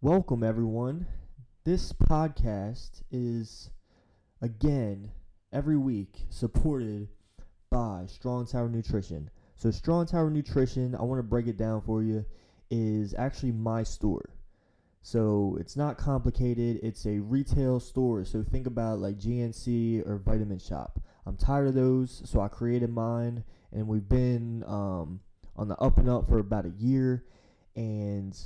Welcome, everyone. This podcast is, again, every week supported by Strong Tower Nutrition. So, Strong Tower Nutrition, I want to break it down for you, is actually my store. So, it's not complicated, it's a retail store. So, think about like GNC or Vitamin Shoppe. I'm tired of those, so I created mine, and we've been um, on the up and up for about a year. And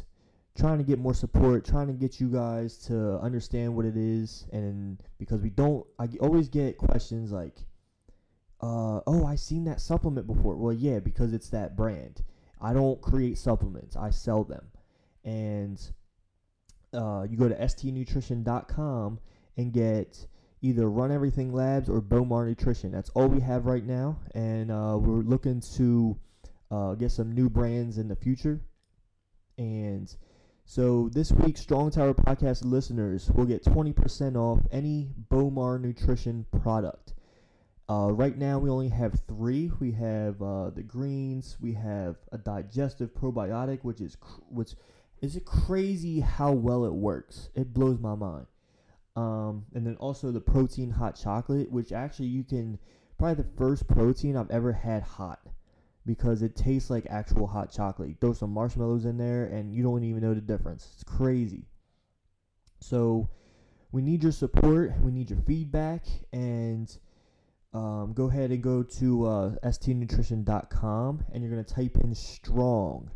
trying to get more support, trying to get you guys to understand what it is, and because we don't, I always get questions like, uh, "Oh, I seen that supplement before." Well, yeah, because it's that brand. I don't create supplements; I sell them, and uh, you go to stnutrition.com and get either Run Everything Labs or Bomar Nutrition. That's all we have right now, and uh, we're looking to uh, get some new brands in the future, and so this week, Strong Tower podcast listeners will get 20% off any Bomar Nutrition product. Uh, right now, we only have three. We have uh, the greens. We have a digestive probiotic, which is cr- which is it crazy how well it works. It blows my mind. Um, and then also the protein hot chocolate, which actually you can probably the first protein I've ever had hot because it tastes like actual hot chocolate. You throw some marshmallows in there and you don't even know the difference. It's crazy. So we need your support. We need your feedback. And um, go ahead and go to uh, stnutrition.com and you're going to type in strong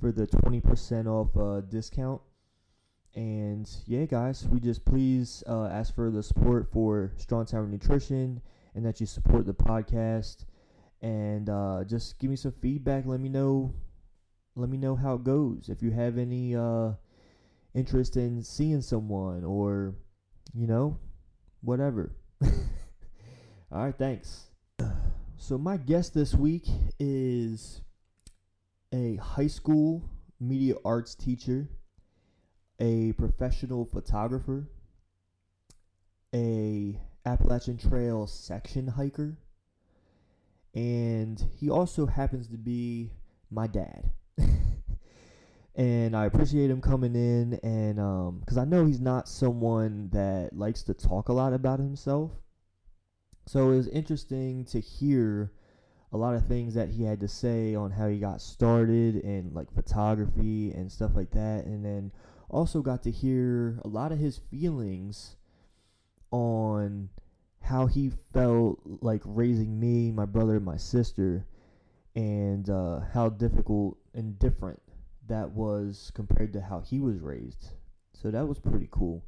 for the 20% off uh, discount. And yeah, guys, we just please uh, ask for the support for Strong Tower Nutrition and that you support the podcast and uh, just give me some feedback. Let me know. Let me know how it goes. If you have any uh, interest in seeing someone or, you know, whatever. All right, thanks. So my guest this week is a high school media arts teacher, a professional photographer, a Appalachian Trail section hiker and he also happens to be my dad. and I appreciate him coming in, and because um, I know he's not someone that likes to talk a lot about himself, so it was interesting to hear a lot of things that he had to say on how he got started in like photography and stuff like that, and then also got to hear a lot of his feelings on how he felt like raising me, my brother, my sister, and uh, how difficult and different that was compared to how he was raised. So that was pretty cool.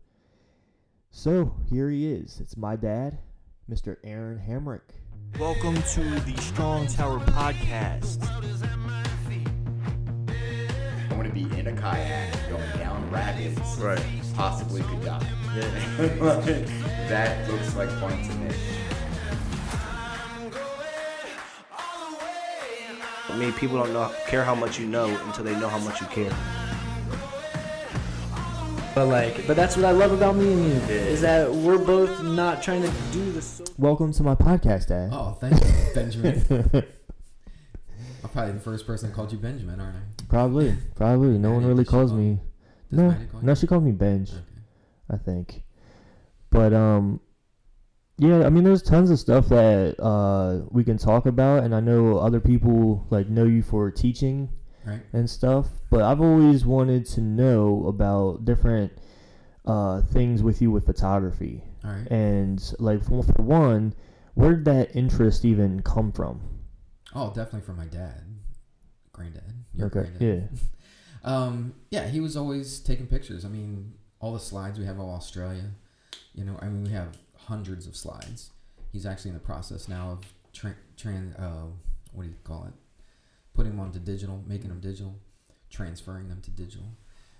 So here he is. It's my dad, Mr. Aaron Hamrick. Welcome to the Strong Tower Podcast. I want to be in a kayak going down rapids. Right. Possibly could die. Yeah. that looks like fun to me. I mean, people don't know care how much you know until they know how much you care. But like, but that's what I love about me and you is that we're both not trying to do the. So- Welcome to my podcast, Dad. Oh, thank you, Benjamin. I'm probably the first person that called you Benjamin, aren't I? Probably, probably. No one really calls me. Does No, Maddie call you? no, she called me Benj. Okay. I think. But um yeah, I mean there's tons of stuff that uh we can talk about and I know other people like know you for teaching Right. and stuff, but I've always wanted to know about different uh things with you with photography. Right. And like for, for one, where did that interest even come from? Oh, definitely from my dad, granddad. Your okay. granddad. Yeah. Um, yeah, he was always taking pictures. I mean, all the slides we have of Australia. You know, I mean, we have hundreds of slides. He's actually in the process now of tra- tran uh, what do you call it? Putting them onto digital, making them digital, transferring them to digital.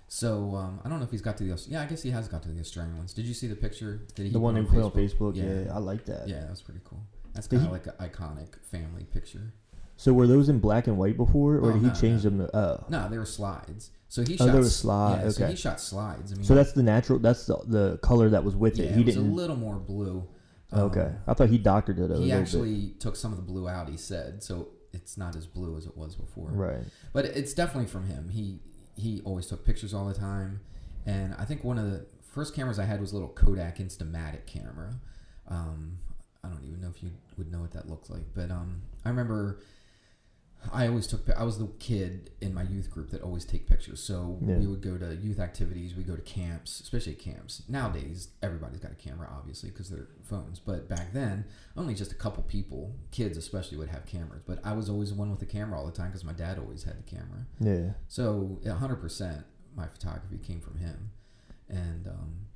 So um, I don't know if he's got to the yeah. I guess he has got to the Australian ones. Did you see the picture? Did he The one they put on Facebook, yeah. I like that. Yeah, that was pretty cool. That's kind of like an iconic family picture. So were those in black and white before or Oh, did he no, change no. them to oh. No, they were slides. So he Oh, shot. they were s- slide- Yeah, so okay. he shot slides. I mean, So that's the natural that's the, the color that was with yeah, it. He it was didn't a little more blue. Um, Okay. I thought he doctored it a He actually took some of the blue out. He said so. It's not as blue as it was before. Right. But it's definitely from him. He he always took pictures all the time, And I think one of the first cameras I had was a little Kodak Instamatic camera. Um, I don't even know if you would know what that looks like, but um, I remember I always took. I was the kid in my youth group that always take pictures. So Yeah. we would go to youth activities. We go to camps, especially camps. Nowadays, everybody's got a camera, obviously, because they're phones. But back then, only just a couple people, kids especially, would have cameras. But I was always the one with the camera all the time because my dad always had the camera. Yeah. So 100% my photography came from him. And, um,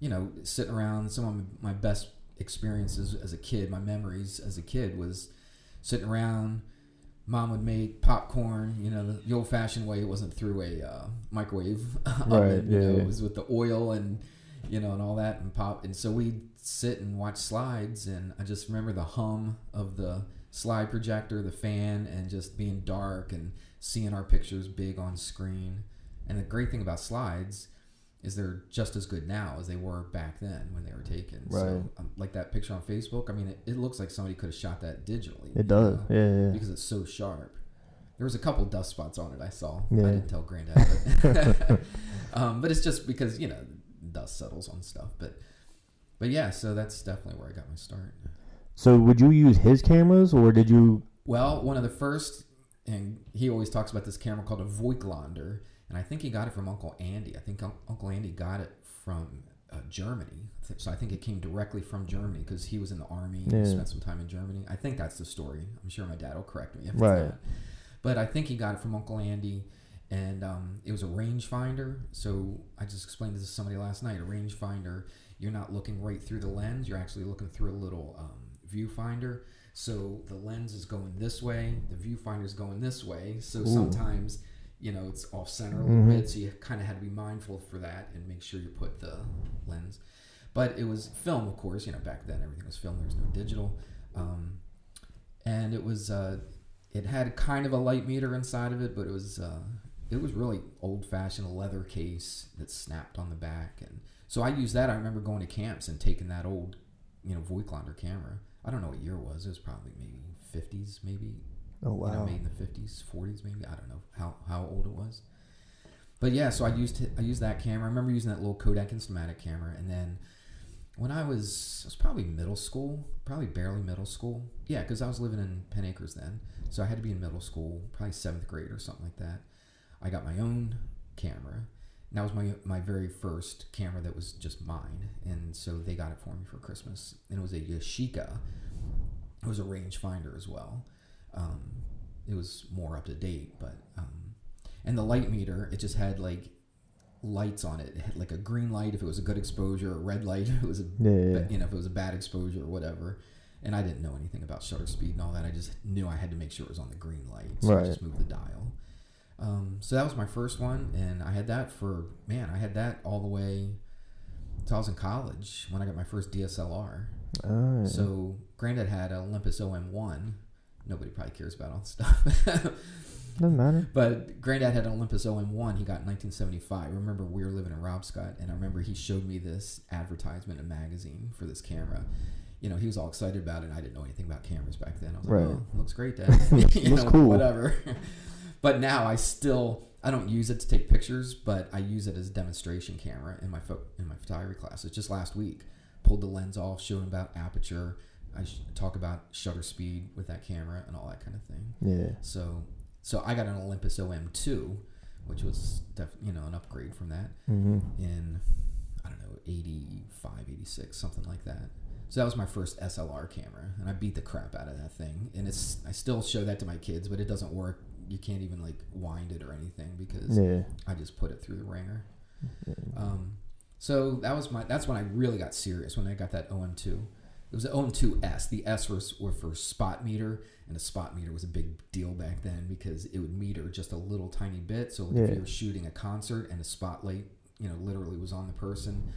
you know, sitting around, some of my best experiences as a kid, my memories as a kid was sitting around. Mom would make popcorn, you know, the, old fashioned way. It wasn't through a uh, microwave Right, you yeah, know, yeah. it was with the oil and, you know, and all that and pop. And so we'd sit and watch slides. And I just remember the hum of the slide projector, the fan, and just being dark and seeing our pictures big on screen. And the great thing about slides is they're just as good now as they were back then when they were taken. Right. So, um, like that picture on Facebook, I mean, it, it looks like somebody could have shot that digitally. It does. know, Yeah, yeah. Because it's so sharp. There was a couple dust spots on it I saw. Yeah. I didn't tell Granddad. But, um, but it's just because, you know, dust settles on stuff. But, but yeah, so that's definitely where I got my start. So would you use his cameras or did you? Well, one of the first, and he always talks about this camera called a Voigtlander, and I think he got it from Uncle Andy. I think Uncle Andy got it from uh, Germany, so I think it came directly from Germany because he was in the army and Yeah. he spent some time in Germany. I think that's the story. I'm sure my dad will correct me if Right. it's not. But I think he got it from Uncle Andy, and um, it was a rangefinder. So I just explained this to somebody last night. A rangefinder, you're not looking right through the lens. You're actually looking through a little um, viewfinder. So the lens is going this way, the viewfinder is going this way. So Ooh. sometimes, you know, it's off center a little Mhm. bit. So you kind of had to be mindful for that and make sure you put the lens. But it was film, of course. You know, back then everything was film. There was no digital. Um, and it was uh, it had kind of a light meter inside of it, but it was uh, it was really old fashioned leather case that snapped on the back, and so I used that. I remember going to camps and taking that old, you know, Voigtlander camera. I don't know what year it was. It was probably maybe fifties, maybe Oh you know, wow. made in the fifties, forties, maybe. I don't know how, how old it was. But yeah, so I used I used that camera. I remember using that little Kodak Instamatic camera, and then when I was I was probably middle school, probably barely middle school. Yeah, because I was living in Penn Acres then, so I had to be in middle school, probably seventh grade or something like that. I got my own camera. And that was my my very first camera that was just mine, and so they got it for me for Christmas, and it was a Yashica. It was a rangefinder as well. Um, it was more up to date, but um, and the light meter it just had like lights on it. It had like a green light if it was a good exposure, a red light if it was a Yeah, yeah. you know if it was a bad exposure or whatever. And I didn't know anything about shutter speed and all that. I just knew I had to make sure it was on the green light, so Right. I just moved the dial. Um, so that was my first one, and I had that for man. I had that all the way till I was in college when I got my first DSLR. Ah, So Granddad had an Olympus OM1. Nobody probably cares about all this stuff. doesn't matter. but Granddad had an Olympus OM1 he got in 1975. I remember we were living in Robscott, and I remember he showed me this advertisement in a magazine for this camera. You know, he was all excited about it, and I didn't know anything about cameras back then. I was Right. like, oh, looks great, Dad. You Looks know, cool. Whatever. but now I still, I don't use it to take pictures, but I use it as a demonstration camera in my, pho- in my photography classes. Just last week, pulled the lens off, showed him about aperture. I sh- talk about shutter speed with that camera and all that kind of thing. Yeah. So, so I got an Olympus OM2, which was def- you know an upgrade from that hmm in I don't know 85, 86, something like that. So that was my first SLR camera, and I beat the crap out of that thing. And it's I still show that to my kids, but it doesn't work. You can't even like wind it or anything because Yeah. I just put it through the ringer. Yeah. Um, so that was my that's when I really got serious when I got that OM2. It was an OM2S. The S was were for spot meter, and a spot meter was a big deal back then because it would meter just a little tiny bit. So like if you were shooting a concert and a spotlight, you know, literally was on the person,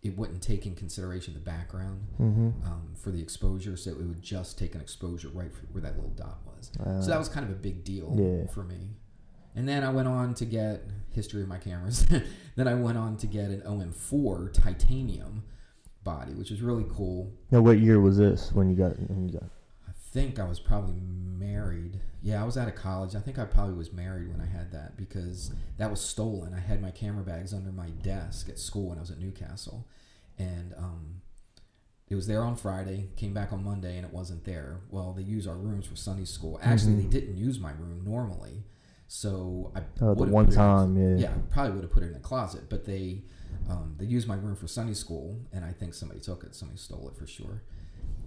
it wouldn't take in consideration the background hmm um, for the exposure. So it would just take an exposure right where that little dot was. Uh, So that was kind of a big deal Yeah. for me. And then I went on to get history of my cameras. then I went on to get an OM4 titanium body, which is really cool. now, what year was this when you got? When you got? I think I was probably married. Yeah, I was out of college. I think I probably was married when I had that because that was stolen. I had my camera bags under my desk at school when I was at Newcastle, and um, it was there on Friday. Came back on Monday, and it wasn't there. Well, they use our rooms for Sunday school. Actually, Mhm. they didn't use my room normally, so I Oh, the one put it in- time, yeah. yeah, probably would have put it in a closet, but they um, they used my room for Sunday school, and I think somebody took it. Somebody stole it for sure.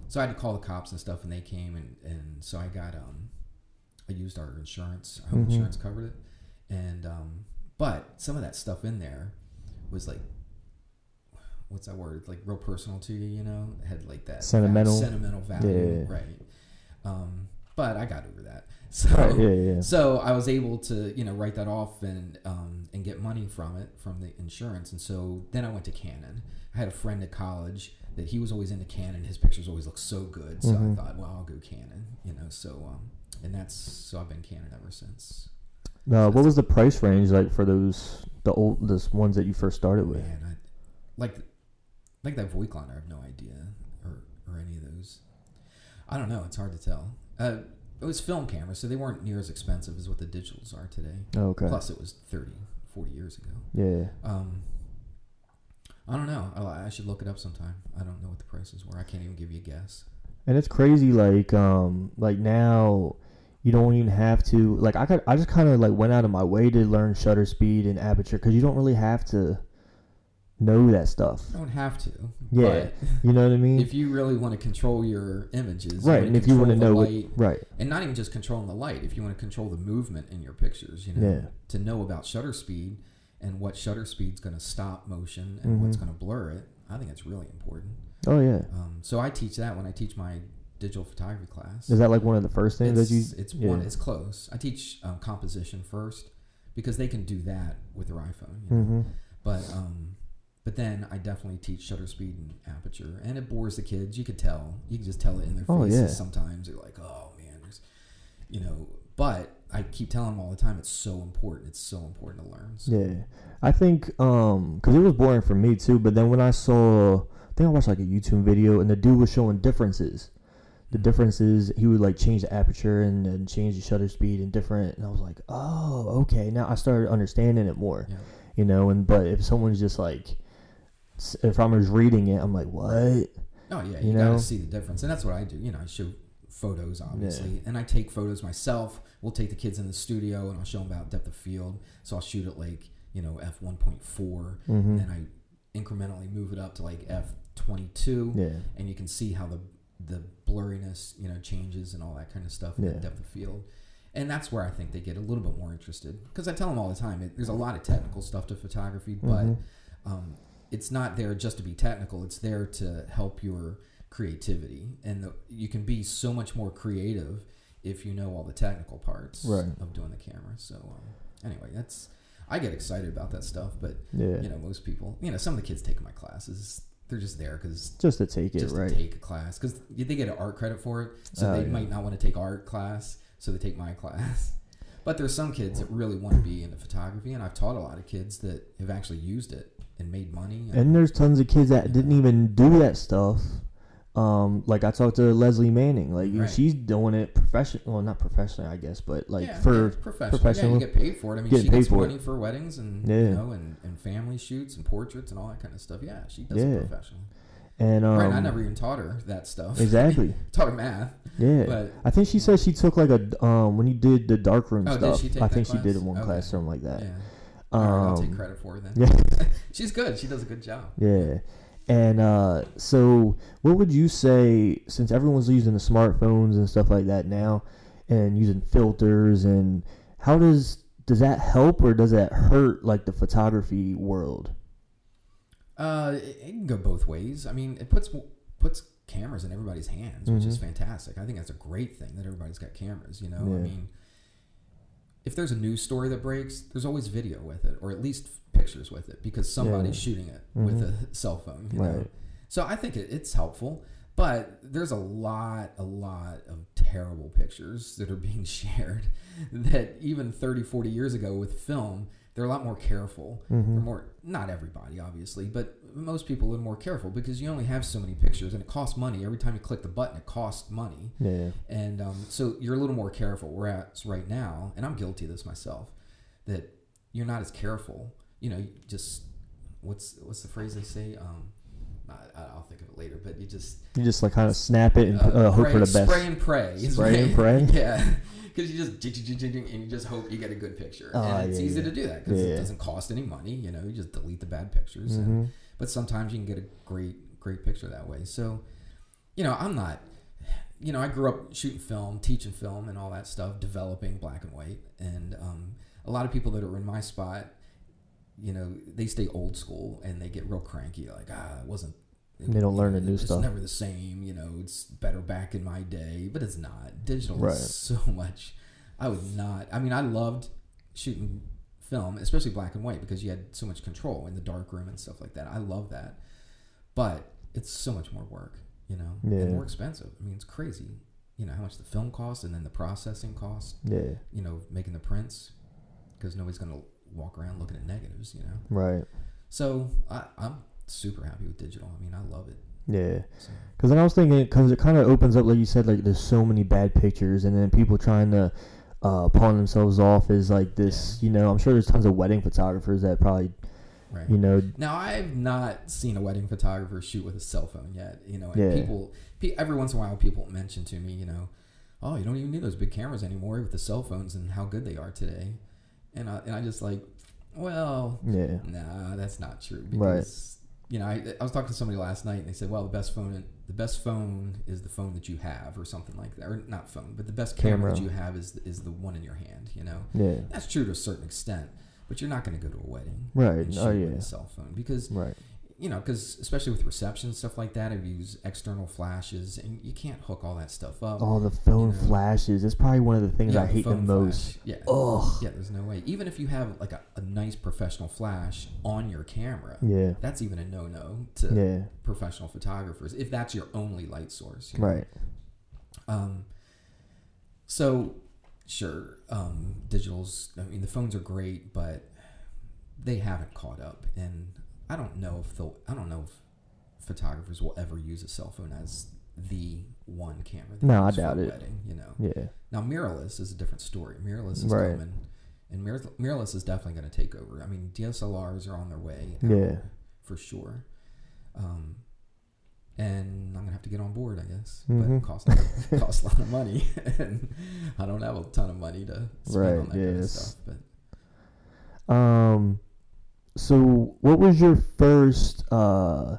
So I had to call the cops and stuff, and they came, and, and so I got um, I used our insurance, our Mhm. insurance covered it, and um, but some of that stuff in there was like. What's that word? Like real personal to you, you know? It had like that Sentimental. sentimental value, Yeah. right? Um, but I got over that. So Right, yeah, yeah. so I was able to, you know, write that off and um, and get money from it from the insurance. And so then I went to Canon. I had a friend at college that he was always into Canon. His pictures always look so good. So Mhm. I thought, well, I'll go Canon. You know, so um, and that's so I've been Canon ever since. No, what was the price range like for those the old the ones that you first started with? Man, I like like that Voigtlander. I have no idea or or any of those. I don't know. It's hard to tell. Uh, it was film cameras, so they weren't near as expensive as what the digitals are today. Oh, okay. Plus, it was 30, 40 years ago. Yeah. Um, I don't know. I, I should look it up sometime. I don't know what the prices were. I can't even give you a guess. And it's crazy, like, um, like now, you don't even have to. Like, I could, I just kind of like went out of my way to learn shutter speed and aperture because you don't really have to know that stuff. I don't have to. Yeah, you know what I mean? If you really want to control your images, right, and if you want to know the what, right, and not even just controlling the light, if you want to control the movement in your pictures, you know, Yeah. to know about shutter speed and what shutter speed's going to stop motion and what's Mhm. going to blur it, I think it's really important. oh yeah. Um, so I teach that when I teach my digital photography class. Is that like one of the first things it's, that you? it's yeah. one it's close i teach um, composition first because they can do that with their iphone you know? Mm-hmm. but um but then i definitely teach shutter speed and aperture and it bores the kids you could tell you can just tell it in their Oh, faces yeah. sometimes they're like oh man there's you know but i keep telling them all the time it's so important it's so important to learn so, Yeah, I think um, cause it was boring for me too. But then when I saw, I think I watched like a YouTube video, and the dude was showing differences. The Mhm. differences, he would like change the aperture and, and change the shutter speed and different. And I was like, oh, okay. Now I started understanding it more. Yeah. You know, and but if someone's just like, if I'm just reading it, I'm like, what? oh yeah you, You gotta see the difference and that's what i do you know i show photos obviously and i take photos myself we'll take the kids in the studio and i'll show them about depth of field so i'll shoot at like you know f1.4 Mm-hmm. then I incrementally move it up to like f22, Yeah. and you can see how the the blurriness you know changes and all that kind of stuff in Yeah. the depth of field. And that's where I think they get a little bit more interested because I tell them all the time it, there's a lot of technical stuff to photography, but Mhm. um, it's not there just to be technical. It's there to help your creativity, and the, you can be so much more creative if you know all the technical parts Right. of doing the camera. So um, anyway, that's I get excited about that stuff, but Yeah. you know, most people, you know, some of the kids take my classes, they're just there because just to take it, just right? to take a class because they get an art credit for it, so Oh, they yeah. might not want to take art class, so they take my class. But there's some kids that really want to be into photography, and I've taught a lot of kids that have actually used it and made money. And there's tons of kids that didn't even do that stuff. Um, like I talked to Leslie Manning, like Right. she's doing it professional, well, not professionally, I guess, but like yeah, for professional. professional- yeah, you get paid for it. I mean, she gets money for weddings and Yeah. you know, and, and family shoots and portraits and all that kind of stuff. Yeah, she does Yeah. it professionally. and um, right, I never even taught her that stuff. exactly, taught her math, yeah. but I think she said she took like a um when you did the darkroom Oh, did stuff. she take I think she did class? in one Okay. class, something like that. yeah. Right, I'll take Um, credit for her then. yeah. She's good. She does a good job. Yeah. And uh, so, what would you say, since everyone's using the smartphones and stuff like that now, and using filters, and how does does that help or does that hurt like the photography world? Uh, it, it can go both ways. I mean, it puts puts cameras in everybody's hands, which is Mhm. fantastic. I think that's a great thing that everybody's got cameras. You know, Yeah. I mean, if there's a news story that breaks, there's always video with it, or at least pictures with it, because somebody's Yeah. shooting it with Mhm. a cell phone. You know? Right. So I think it, it's helpful, but there's a lot, a lot of terrible pictures that are being shared that even 30, 40 years ago with film they're a lot more careful. Mhm. They're more not everybody obviously, but most people are more careful because you only have so many pictures and it costs money. Every time you click the button, it costs money, Yeah. and um, so you're a little more careful. Whereas right now, and I'm guilty of this myself, that you're not as careful. You know, you just what's what's the phrase they say? Um, I, I'll think of it later, but you just You just like kind of snap it and uh, hope pray- for the best. Spray and pray. Spray and pray? yeah, because you just and you just hope you get a good picture. Ah, and it's yeah, easy yeah. to do that because Yeah. it doesn't cost any money. You know, you just delete the bad pictures. and- Mhm. but sometimes you can get a great, great picture that way. So, you know, I'm not. You know, I grew up shooting film, teaching film, and all that stuff, developing black and white. And um, a lot of people that are in my spot, you know, they stay old school and they get real cranky. Like, ah, it wasn't. They don't learn the new it's stuff. It's never the same. You know, it's better back in my day, but it's not. Digital Right. is so much. I would not. I mean, I loved shooting film, especially black and white, because you had so much control in the dark room and stuff like that. I love that, but it's so much more work, you know, Yeah. and more expensive. I mean, it's crazy. You know how much the film costs, and then the processing cost. Yeah. You know, making the prints, because nobody's gonna walk around looking at negatives. You know, Right. so I, I'm super happy with digital. I mean, I love it. Yeah. So, Because then I was thinking, because it kind of opens up, like you said, like there's so many bad pictures, and then people trying to uh, pawn themselves off as like this. You know, I'm sure there's tons of wedding photographers that probably, right. you know, Now I've not seen a wedding photographer shoot with a cell phone yet. You know, and Yeah. people pe- every once in a while people mention to me, you know, oh, you don't even need those big cameras anymore with the cell phones and how good they are today. And I, and I just like, well, yeah, nah, that's not true Right. You know I, I was talking to somebody last night and they said, well, the best phone the best phone is the phone that you have or something like that, or not phone, but the best camera, Camera. that you have is is the one in your hand. You know, yeah, that's true to a certain extent, but you're not going to go to a wedding right. Oh with yeah, a cell phone because right. you know because especially with reception and stuff like that i use external flashes and you can't hook all that stuff up Oh, the phone you know. flashes. It's probably one of the things I the hate the most. flash. yeah Oh. yeah there's no way even if you have like a, a nice professional flash on your camera Yeah, that's even a no-no to yeah, professional photographers if that's your only light source you know? right. Um, so sure, um, digital's. I mean, the phones are great, but they haven't caught up, and I don't know if they'll. I don't know if photographers will ever use a cell phone as the one camera. No, I doubt it. Wedding, you know. Yeah, Now mirrorless is a different story. Mirrorless is Right. coming, and mirror, mirrorless is definitely going to take over. I mean, DSLRs are on their way. Yeah. for sure. Um, and I'm gonna have to get on board, I guess. Mhm. But it costs it costs a lot of money, and I don't have a ton of money to spend Right, on that kind of stuff. But Um, so what was your first uh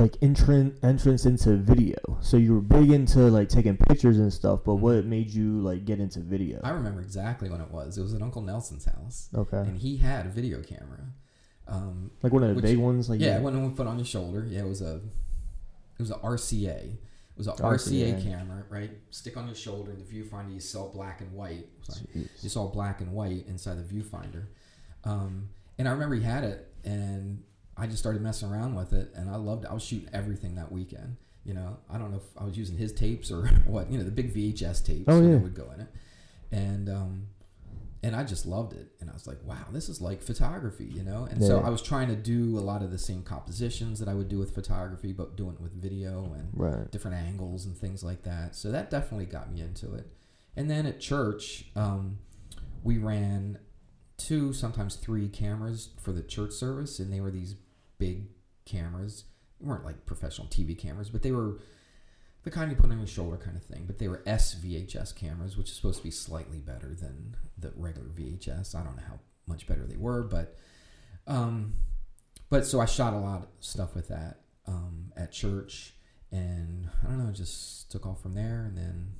like entrance entrance into video? So you were big into like taking pictures and stuff, but what made you like get into video? I remember exactly when it was. It was at Uncle Nelson's house, Okay, and he had a video camera. Um, like one of the which- big ones, like yeah, one we put on your shoulder. Yeah, it was a it was a RCA. It was a RCA, RCA. camera, right? Stick on your shoulder in the viewfinder. You saw black and white. Sorry. You saw black and white inside the viewfinder. Um, and I remember he had it, and I just started messing around with it, and I loved it. I was shooting everything that weekend. You know, I don't know if I was using his tapes or what. You know, the big VHS tapes Oh, yeah. would go in it, and um, and I just loved it. And I was like, wow, this is like photography, you know. And so I was trying to do a lot of the same compositions that I would do with photography, but doing it with video and Right. different angles and things like that. So that definitely got me into it. And then at church, um, we ran two, sometimes three cameras for the church service, and they were these big cameras. They weren't like professional TV cameras, but they were the kind you put on your shoulder kind of thing. But they were SVHS cameras, which is supposed to be slightly better than the regular VHS. I don't know how much better they were, but um, but so I shot a lot of stuff with that um, at church, and I don't know, just took off from there. And then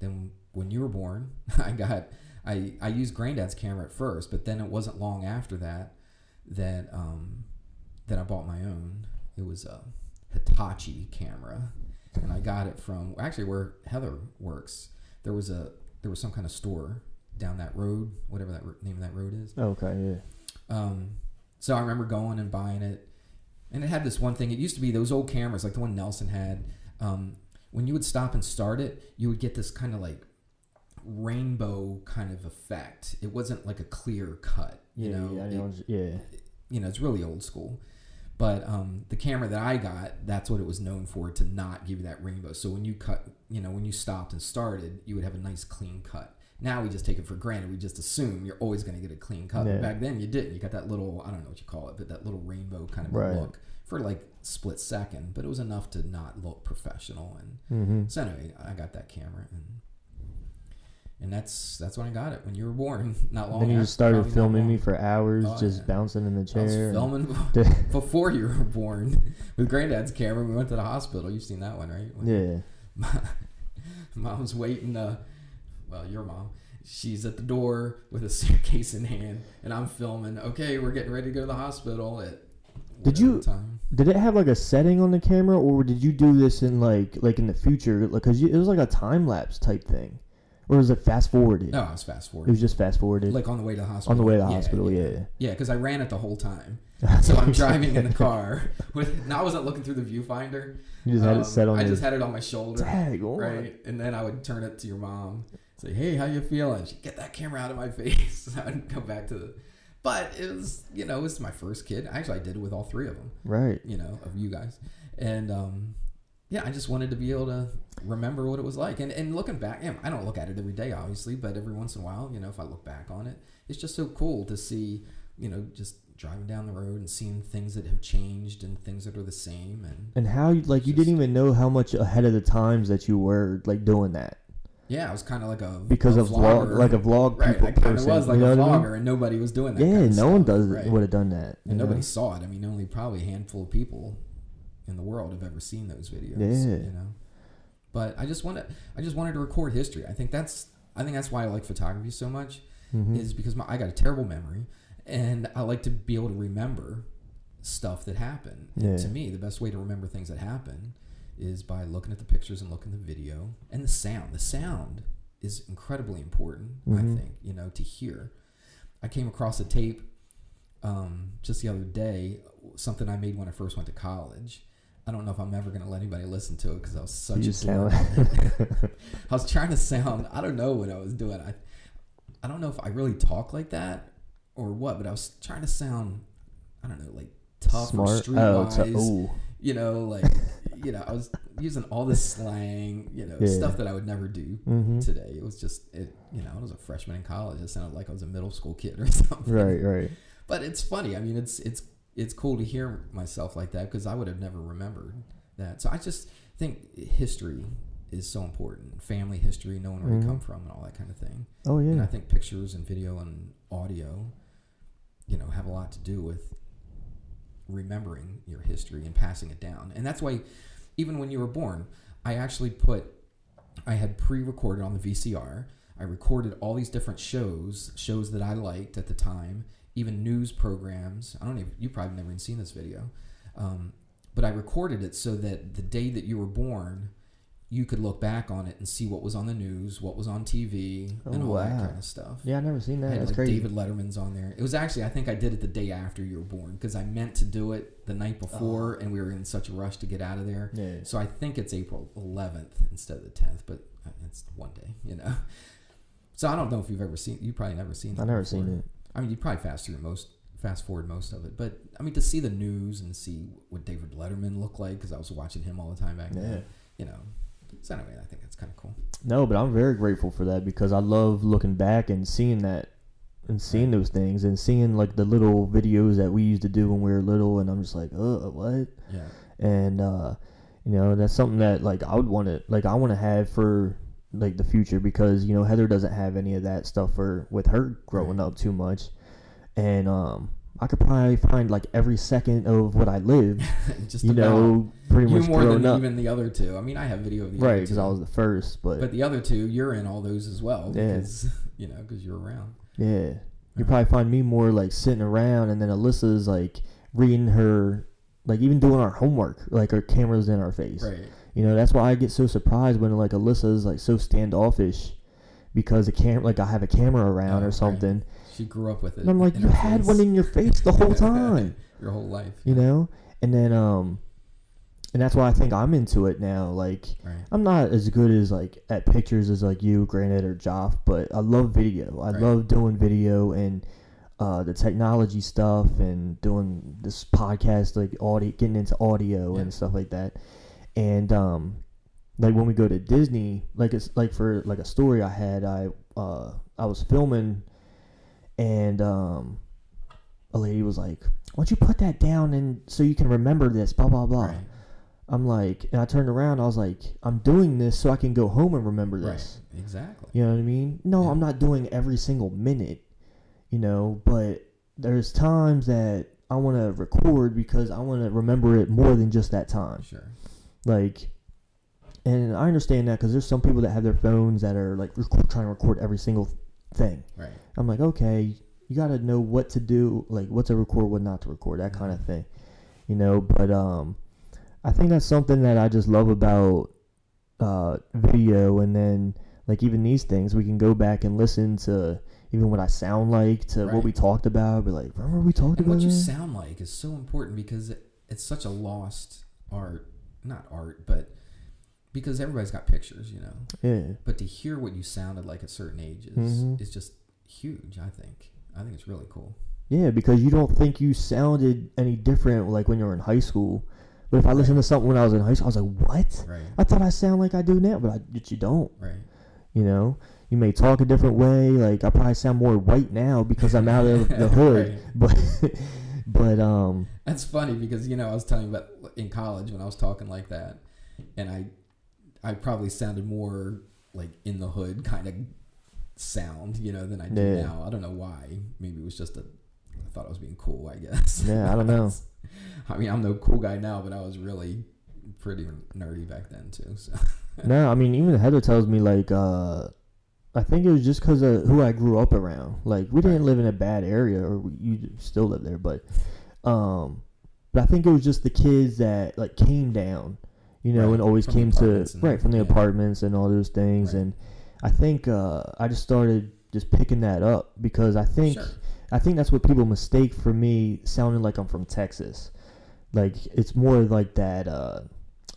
then when you were born, I got I I used granddad's camera at first, but then it wasn't long after that that um, that I bought my own. It was a Hitachi camera, and I got it from actually where Heather works. There was a there was some kind of store down that road, whatever that name of that road is. Okay. Yeah. Um, so I remember going and buying it, and it had this one thing. It used to be those old cameras, like the one Nelson had. Um, when you would stop and start it, you would get this kind of like rainbow kind of effect. It wasn't like a clear cut. You yeah, know, yeah, It- yeah. you know, it's really old school. But um, the camera that I got, that's what it was known for to not give you that rainbow. So when you cut, you know, when you stopped and started, you would have a nice clean cut. Now we just take it for granted. We just assume you're always going to get a clean cut. Yeah. Back then you didn't. You got that little, I don't know what you call it, but that little rainbow kind of Right. look for like split second. But it was enough to not look professional. And Mm-hmm. so anyway, I got that camera and. And that's that's when I got it when you were born. Not long. Then you just started filming me for hours, Oh, just yeah. bouncing in the I was chair. filming before you were born with granddad's camera. We went to the hospital. You've seen that one, right? When yeah. Mom's waiting. Uh, well, your mom. She's at the door with a suitcase in hand, and I'm filming. Okay, we're getting ready to go to the hospital at. Did you- Time. Did it have like a setting on the camera, or did you do this in like like in the future? Like, cause you, it was like a time lapse type thing, or was it fast forwarded? No, I was fast forwarded. It was just fast forwarded Like on the way to the hospital. on the way to the hospital. Yeah. Yeah, because I ran it the whole time. So I'm driving in the car with. Now I wasn't looking through the viewfinder. You just had Um, it set on. I your just had it on my shoulder. tag on. right? And then I would turn it to your mom, say, "Hey, how you feeling?" She'd get that camera out of my face. I would go back to the. But it was, you know, it was my first kid. Actually, I did it with all three of them. Right. You know, of you guys, and um, yeah, I just wanted to be able to remember what it was like. And and looking back, I don't look at it every day, obviously, but every once in a while, you know, if I look back on it, it's just so cool to see, you know, just driving down the road and seeing things that have changed and things that are the same and And how you like you Just- didn't even know how much ahead of the times that you were like doing that yeah, I was kind of like a because a of vlog, vlogger. like a vlog Right, people I person. was like you know a what I mean? vlogger, and nobody was doing that. Yeah, no one does right? would have done that. and know? nobody saw it. I mean, only probably a handful of people in the world have ever seen those videos. Yeah. you know. But I just wanted, I just wanted to record history. I think that's, I think that's why I like photography so much, Mhm. is because my, I got a terrible memory, and I like to be able to remember stuff that happened. Yeah. to me, the best way to remember things that happen is by looking at the pictures and looking at the video and the sound. The sound is incredibly important, I Mhm. think, you know, to hear. I came across a tape um, just the other day, something I made when I first went to college. I don't know if I'm ever going to let anybody listen to it because I was such You a sound. I was trying to sound. I don't know what I was doing. I, I don't know if I really talk like that or what, but I was trying to sound. I don't know, like tough or Smart. Oh, streetwise. t- ooh. You know, like you know, I was using all this slang. You know, Yeah. stuff that I would never do hmm today. It was just it. You know, I was a freshman in college. It sounded like I was a middle school kid or something. Right, right. But it's funny. I mean, it's it's it's cool to hear myself like that because I would have never remembered that. So I just think history is so important. Family history, knowing where Mhm. you come from, and all that kind of thing. Oh yeah. And I think pictures and video and audio, you know, have a lot to do with remembering your history and passing it down. And that's why, even when you were born, I actually put, I had pre-recorded on the VCR. I recorded all these different shows, shows that I liked at the time, even news programs. I don't even, you probably never even seen this video, um, but I recorded it so that the day that you were born, you could look back on it and see what was on the news, what was on TV, and Oh, all that kind of stuff. Yeah, I never seen that. had That's like crazy. David Letterman's on there. It was actually I think I did it the day after you were born because I meant to do it the night before, and we were in such a rush to get out of there. Yeah. So I think it's April 11th instead of the 10th, but uh, it's one day, you know. So I don't know if you've ever seen. You probably never seen. I never before. seen it. I mean, you probably fast through most, fast forward most of it, but I mean to see the news and see what David Letterman looked like because I was watching him all the time back Yeah. then. You know. So anyway, I think that's kind of cool. No, but I'm very grateful for that because I love looking back and seeing that and seeing those things and seeing like the little videos that we used to do when we were little and I'm just like, uh, what? Yeah. And uh, you know, that's something that like I would want to like I want to have for like the future because you know Heather doesn't have any of that stuff for with her growing up too much, and um, I could probably find like every second of what I lived, Just you about. know, pretty you much more growing than up, even the other two. I mean, I have video of the right? Because. I was the first, but, But the other two, you're in all those as well Yeah. because you know because you're around. yeah, you probably find me more like sitting around, and then Alyssa's like reading her, like even doing our homework, like our cameras in our face. Right. You know, that's why I get so surprised when like Alyssa is like so standoffish because the cam like I have a camera around Oh, or right. something. She grew up with it. And I'm like, you had face one in your face the whole time. your whole life. you know? And then um and that's why I think I'm into it now. Like Right. I'm not as good as like at pictures as like you, Granite or Joff, but I love video. I Right. love doing video and uh, the technology stuff and doing this podcast, like audio, getting into audio Yeah. and stuff like that. And um, like when we go to Disney, like it's like for like a story I had, I uh, I was filming, and um, a lady was like, "Why don't you put that down and so you can remember this?" Blah blah blah. Right. I'm like, and I turned around. I was like, I'm doing this so I can go home and remember Right. this. Exactly. You know what I mean? No, Yeah. I'm not doing every single minute. You know, but there's times that I want to record because I want to remember it more than just that time. Sure. Like, and I understand that because there's some people that have their phones that are like record, trying to record every single thing. Right. I'm like, okay, you got to know what to do, like what to record, what not to record, that kind of Mhm. thing, you know. But um, I think that's something that I just love about uh, video, and then like even these things, we can go back and listen to even what I sound like, to what we talked about. Be like, remember we talked And about what you that? sound like is so important because it, it's such a lost art, not art, but because everybody's got pictures, you know. yeah, But to hear what you sounded like at certain ages Mhm. is just huge. I think. I think it's really cool. yeah, because you don't think you sounded any different like when you were in high school. But if I listened to something when I was in high school, I was like, what? Right. I thought I sound like I do now, but I, but you don't. Right. You know, you may talk a different way. Like I probably sound more white now because I'm out of the hood. Right. But, but um, That's funny because you know I was telling you about in college when I was talking like that, and I, I probably sounded more like in the hood kind of sound, you know, than I do Yeah. now. I don't know why. Maybe it was just a. I thought I was being cool. I guess. Yeah, I don't know. I mean, I'm no cool guy now, but I was really pretty nerdy back then too. So no, I mean even Heather tells me like uh, I think it was just because of who I grew up around. Like we didn't live in a bad area, or you still live there, but um, but I think it was just the kids that like came down, you know, Right, and always from came to right from the yeah. apartments and all those things, Right. and I think uh, I just started just picking that up because I think. sure. I think that's what people mistake for me sounding like I'm from Texas. Like it's more like that, uh,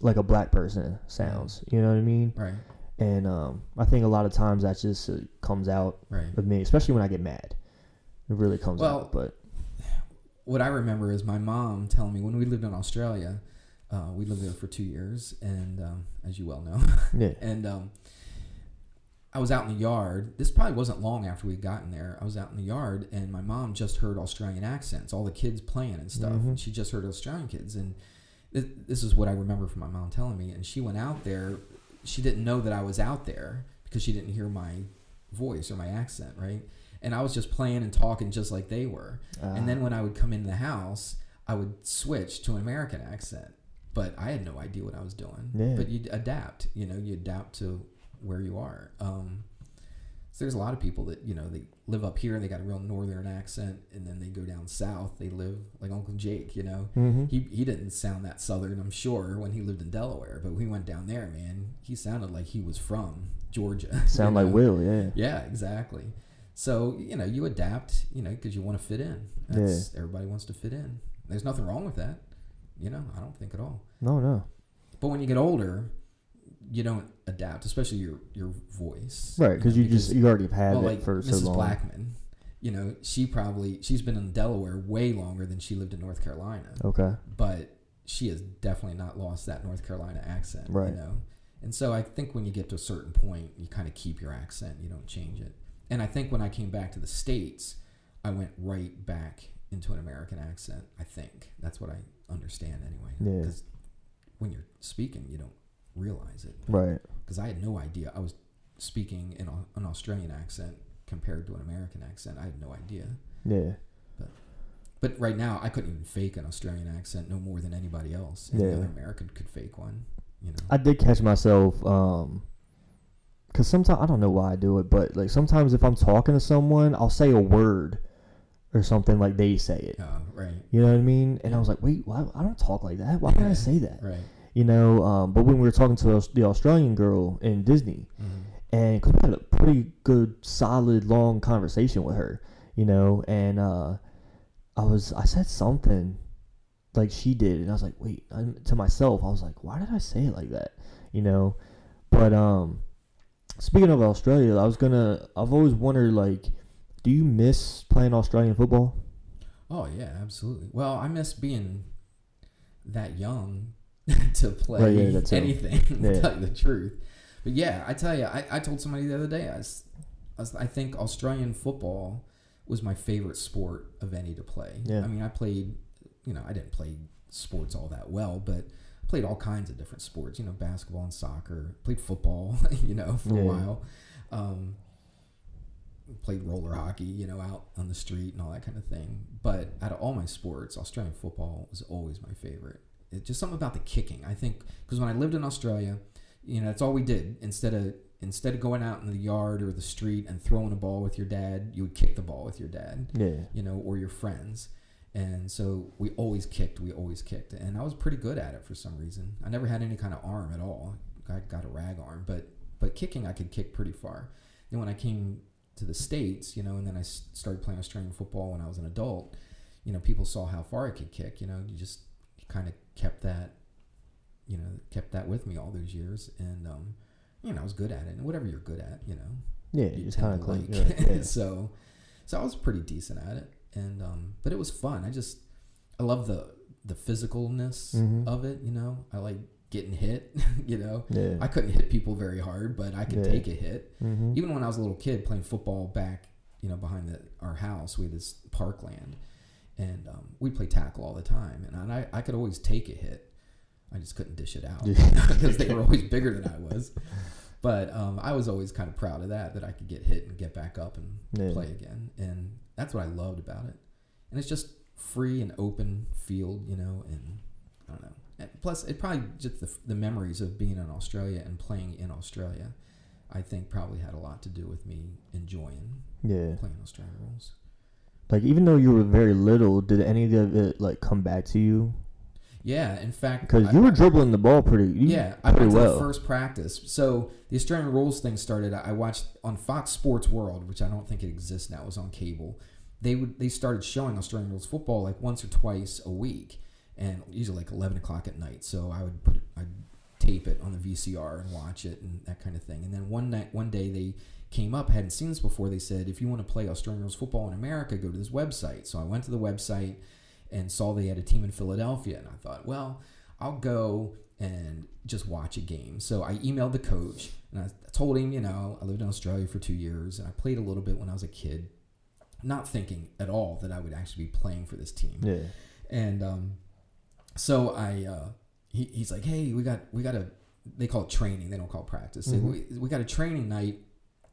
like a black person sounds. You know what I mean? Right. And um, I think a lot of times that just uh, comes out Right. of me, especially when I get mad. It really comes Well, out. But what I remember is my mom telling me when we lived in Australia, uh, we lived there for two years, and um, as you well know, yeah, and um, I was out in the yard. This probably wasn't long after we'd gotten there. I was out in the yard, and my mom just heard Australian accents, all the kids playing and stuff. Mhm. And she just heard Australian kids, and th- this is what I remember from my mom telling me. And she went out there. She didn't know that I was out there because she didn't hear my voice or my accent, right? And I was just playing and talking just like they were. And then Uh, when I would come in the house, I would switch to an American accent. But I had no idea what I was doing. Yeah. But you adapt, you know, you adapt to where you are. Um, so there's a lot of people that, you know, they live up here and they got a real northern accent and then they go down south. They live like Uncle Jake, you know. mhm. He, he didn't sound that southern, I'm sure, when he lived in Delaware. But when he went down there, man, he sounded like he was from Georgia. sound like know? Will. Yeah, Yeah, exactly. So you know, you adapt, you know, because you want to fit in. That's, Everybody wants to fit in. There's nothing wrong with that. You know, I don't think at all. no, no, But when you get older, you don't adapt, especially your your voice. right? Because know, you just you already have had well, it like for Mrs. so long. Blackman. You know, she probably she's been in Delaware way longer than she lived in North Carolina Okay, but she has definitely not lost that North Carolina accent. Right. You know, and so I think when you get to a certain point, you kind of keep your accent. You don't change it. And I think when I came back to the states, I went right back into an American accent. I think that's what I understand anyway. Yeah. Because when you're speaking, you don't realize it. right. Because I had no idea I was speaking in a, an Australian accent compared to an American accent. I had no idea. Yeah, But but right now, I couldn't even fake an Australian accent no more than anybody else. Any Yeah. other American could fake one. You know. I did catch myself um cuz sometimes I don't know why I do it, but like sometimes if I'm talking to someone, I'll say a word or something like they say it. Oh, right. You know what I mean? And I was like, "Wait, why I don't talk like that. Why would I say that?" Right. You know, um, but when we were talking to the, the Australian girl in Disney, Mhm. and cause we had a pretty good, solid, long conversation with her, you know, and uh, I was I said something like she did, and I was like, wait, I'm, to myself, I was like, why did I say it like that? You know, but um, speaking of Australia, I was gonna, I've always wondered like, do you miss playing Australian football? Oh yeah, absolutely. Well, I miss being that young to play Right, yeah, that too. anything. Yeah. To tell you the truth, but yeah, I tell you, I, I told somebody the other day, I, was, I, was, I think Australian football was my favorite sport of any to play. Yeah. I mean, I played, you know, I didn't play sports all that well, but I played all kinds of different sports. You know, basketball and soccer. Played football. You know, for Yeah. a while. Um, played roller hockey, you know, out on the street and all that kind of thing. But out of all my sports, Australian football was always my favorite. It's just something about the kicking. I think because when I lived in Australia, you know, that's all we did. Instead of instead of going out in the yard or the street and throwing a ball with your dad, you would kick the ball with your dad, Yeah, you know, or your friends. And so we always kicked. We always kicked, and I was pretty good at it for some reason. I never had any kind of arm at all. I got a rag arm, but but kicking I could kick pretty far. Then when I came to the states, you know, and then I started playing Australian football when I was an adult. You know, people saw how far I could kick. You know, you just kind of kept that, you know, kept that with me all those years, and um, you know, I was good at it. And whatever you're good at, you know, yeah, you it's kind of like, like. yeah, so, so I was pretty decent at it, and um, but it was fun. I just I love the the physicalness Mhm. of it. You know, I like getting hit. you know, yeah. I couldn't hit people very hard, but I could Yeah. take a hit. mm-hmm. Even when I was a little kid playing football back, you know, behind the, our house, we had this parkland, and um, we play tackle all the time, and I I could always take a hit. I just couldn't dish it out because they were always bigger than I was. But um, I was always kind of proud of that, that I could get hit and get back up and Yeah. play again. And that's what I loved about it. And it's just free and open field, you know, and I don't know. And plus, it probably just the, the memories of being in Australia and playing in Australia, I think probably had a lot to do with me enjoying yeah. playing Australian rules. Like even though you were very little, did any of it like come back to you? Yeah, in fact, Because you were dribbling the ball pretty, Yeah, I pretty went to well. the first practice. So the Australian rules thing started. I watched on Fox Sports World, which I don't think it exists now. It was on cable. They would they started showing Australian rules football like once or twice a week, and usually like eleven o'clock at night. So I would put I'd tape it on the VCR and watch it and that kind of thing. And then one night, one day they came up, hadn't seen this before. They said, if you want to play Australian rules football in America, go to this website. So I went to the website and saw they had a team in Philadelphia, and I thought, well, I'll go and just watch a game. So I emailed the coach and I told him, you know, I lived in Australia for two years and I played a little bit when I was a kid, not thinking at all that I would actually be playing for this team. Yeah. And um, so I, uh, he, he's like, hey, we got, we got a, they call it training. They don't call it practice. Mhm. we, we got a training night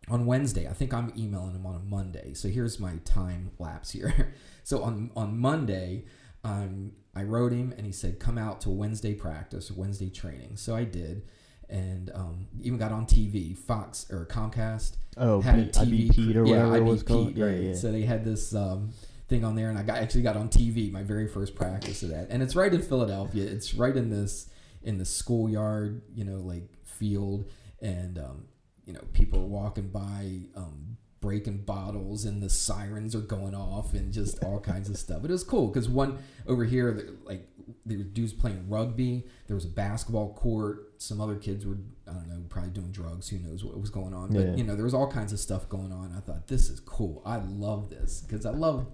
on Wednesday. I think I'm emailing him on a Monday. So here's my time lapse here. so on on Monday, um, I wrote him and he said, come out to Wednesday practice Wednesday training. So I did. And um, even got on TV, Fox or Comcast Oh, had a B- TV IBP or yeah, whatever it was IBP, called. Yeah, right. yeah. So they had this um, thing on there, and I got actually got on TV my very first practice of that, and it's right in Philadelphia. It's right in this in the schoolyard, you know, like field, and um, you know, people are walking by. Um, breaking bottles and the sirens are going off and just all kinds of stuff. But it was cool because one over here, like there were dudes playing rugby. There was a basketball court. Some other kids were, I don't know, probably doing drugs. Who knows what was going on? But Yeah. you know, there was all kinds of stuff going on. I thought this is cool. I love this because I love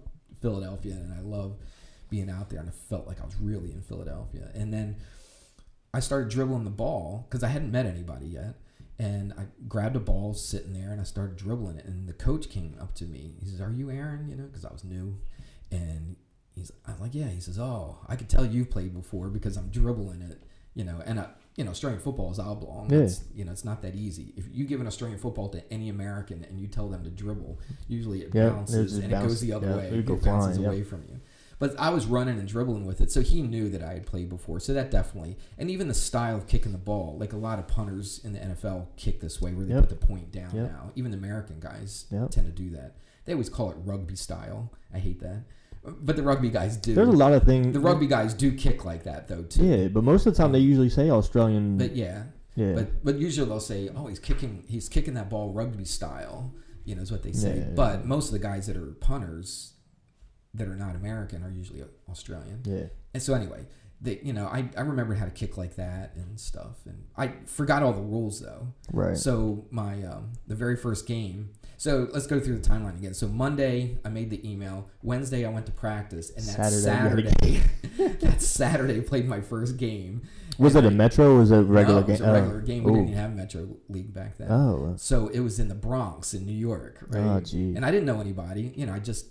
Philadelphia and I love being out there. And I felt like I was really in Philadelphia. And then I started dribbling the ball because I hadn't met anybody yet. And I grabbed a ball sitting there and I started dribbling it. And the coach came up to me. He says, Are you Aaron? You know, because I was new. And he's, I'm like, Yeah. He says, Oh, I could tell you've played before because I'm dribbling it, you know. And, I, you know, Australian football is oblong. Yeah. It's, you know, it's not that easy. If you give an Australian football to any American and you tell them to dribble, usually it bounces and just it goes the other way. it It bounces flying, away from you. But I was running and dribbling with it, so he knew that I had played before. So that definitely, and even the style of kicking the ball, like a lot of punters in the NFL kick this way, where they Yep. put the point down. Yep. Now, even the American guys Yep. tend to do that. They always call it rugby style. I hate that, but the rugby guys do. There's a lot of things. the rugby guys do kick like that though too. Yeah, but most of the time they usually say Australian. But yeah, yeah. but but usually they'll say, "Oh, he's kicking, he's kicking that ball rugby style." You know, is what they say. Yeah, yeah, but most of the guys that are punters, that are not American are usually Australian. Yeah. And so anyway, they, you know, I, I remember how to kick like that and stuff, and I forgot all the rules though. Right. So my um, the very first game. So let's go through the timeline again. So Monday I made the email. Wednesday I went to practice, and that Saturday, Saturday, that Saturday I played my first game. was And it a I- Metro or was it a regular no, game? It was a regular game. We Ooh. didn't even have Metro League back then. Oh. So it was in the Bronx in New York, right? Oh, gee. And I didn't know anybody. You know, I just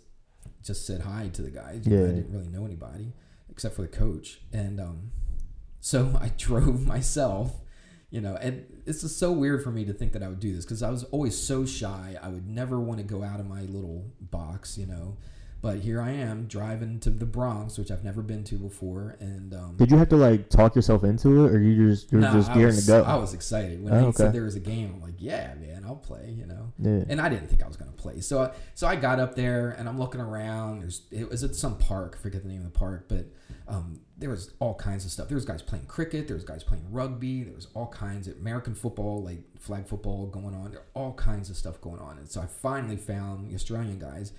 just said hi to the guys. You know, Yeah. I didn't really know anybody except for the coach. And um, so I drove myself. You know, and it's just so weird for me to think that I would do this because I was always so shy. I would never want to go out of my little box. You know. But here I am driving to the Bronx, which I've never been to before, and um, Did you have to like talk yourself into it, or you just you're just gearing was, to go? I was excited when Oh, he okay. said there was a game. I'm like, yeah, man, I'll play. You know, yeah. and I didn't think I was gonna play. So, I, so I got up there and I'm looking around. There's it was at some park. I forget the name of the park, but um, there was all kinds of stuff. There was guys playing cricket. There was guys playing rugby. There was all kinds of American football, like flag football, going on. There all kinds of stuff going on. And so I finally found the Australian guys,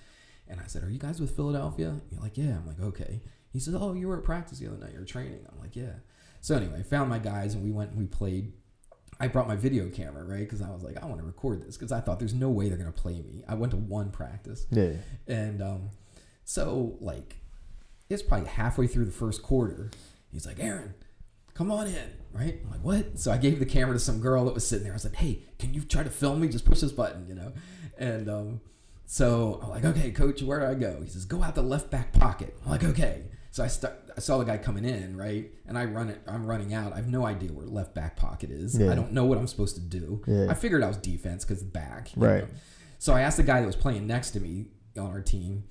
and I said, "Are you guys with Philadelphia?" You're like, "Yeah." I'm like, "Okay." He says, "Oh, you were at practice the other night. You were training." I'm like, "Yeah." So anyway, I found my guys and we went and we played. I brought my video camera, right? Because I was like, I want to record this because I thought there's no way they're gonna play me. I went to one practice, Yeah. and um, so like, it's probably halfway through the first quarter. He's like, Aaron, come on in, right? I'm like, what? So I gave the camera to some girl that was sitting there. I was like, hey, can you try to film me? Just push this button, you know? And um, so I'm like, okay, coach, where do I go? He says, go out the left back pocket. I'm like, okay. So I start. I saw the guy coming in, right? And I run it. I'm running out. I have no idea where left back pocket is. Yeah. I don't know what I'm supposed to do. Yeah. I figured I was defense because back. Right. know? So I asked the guy that was playing next to me on our team,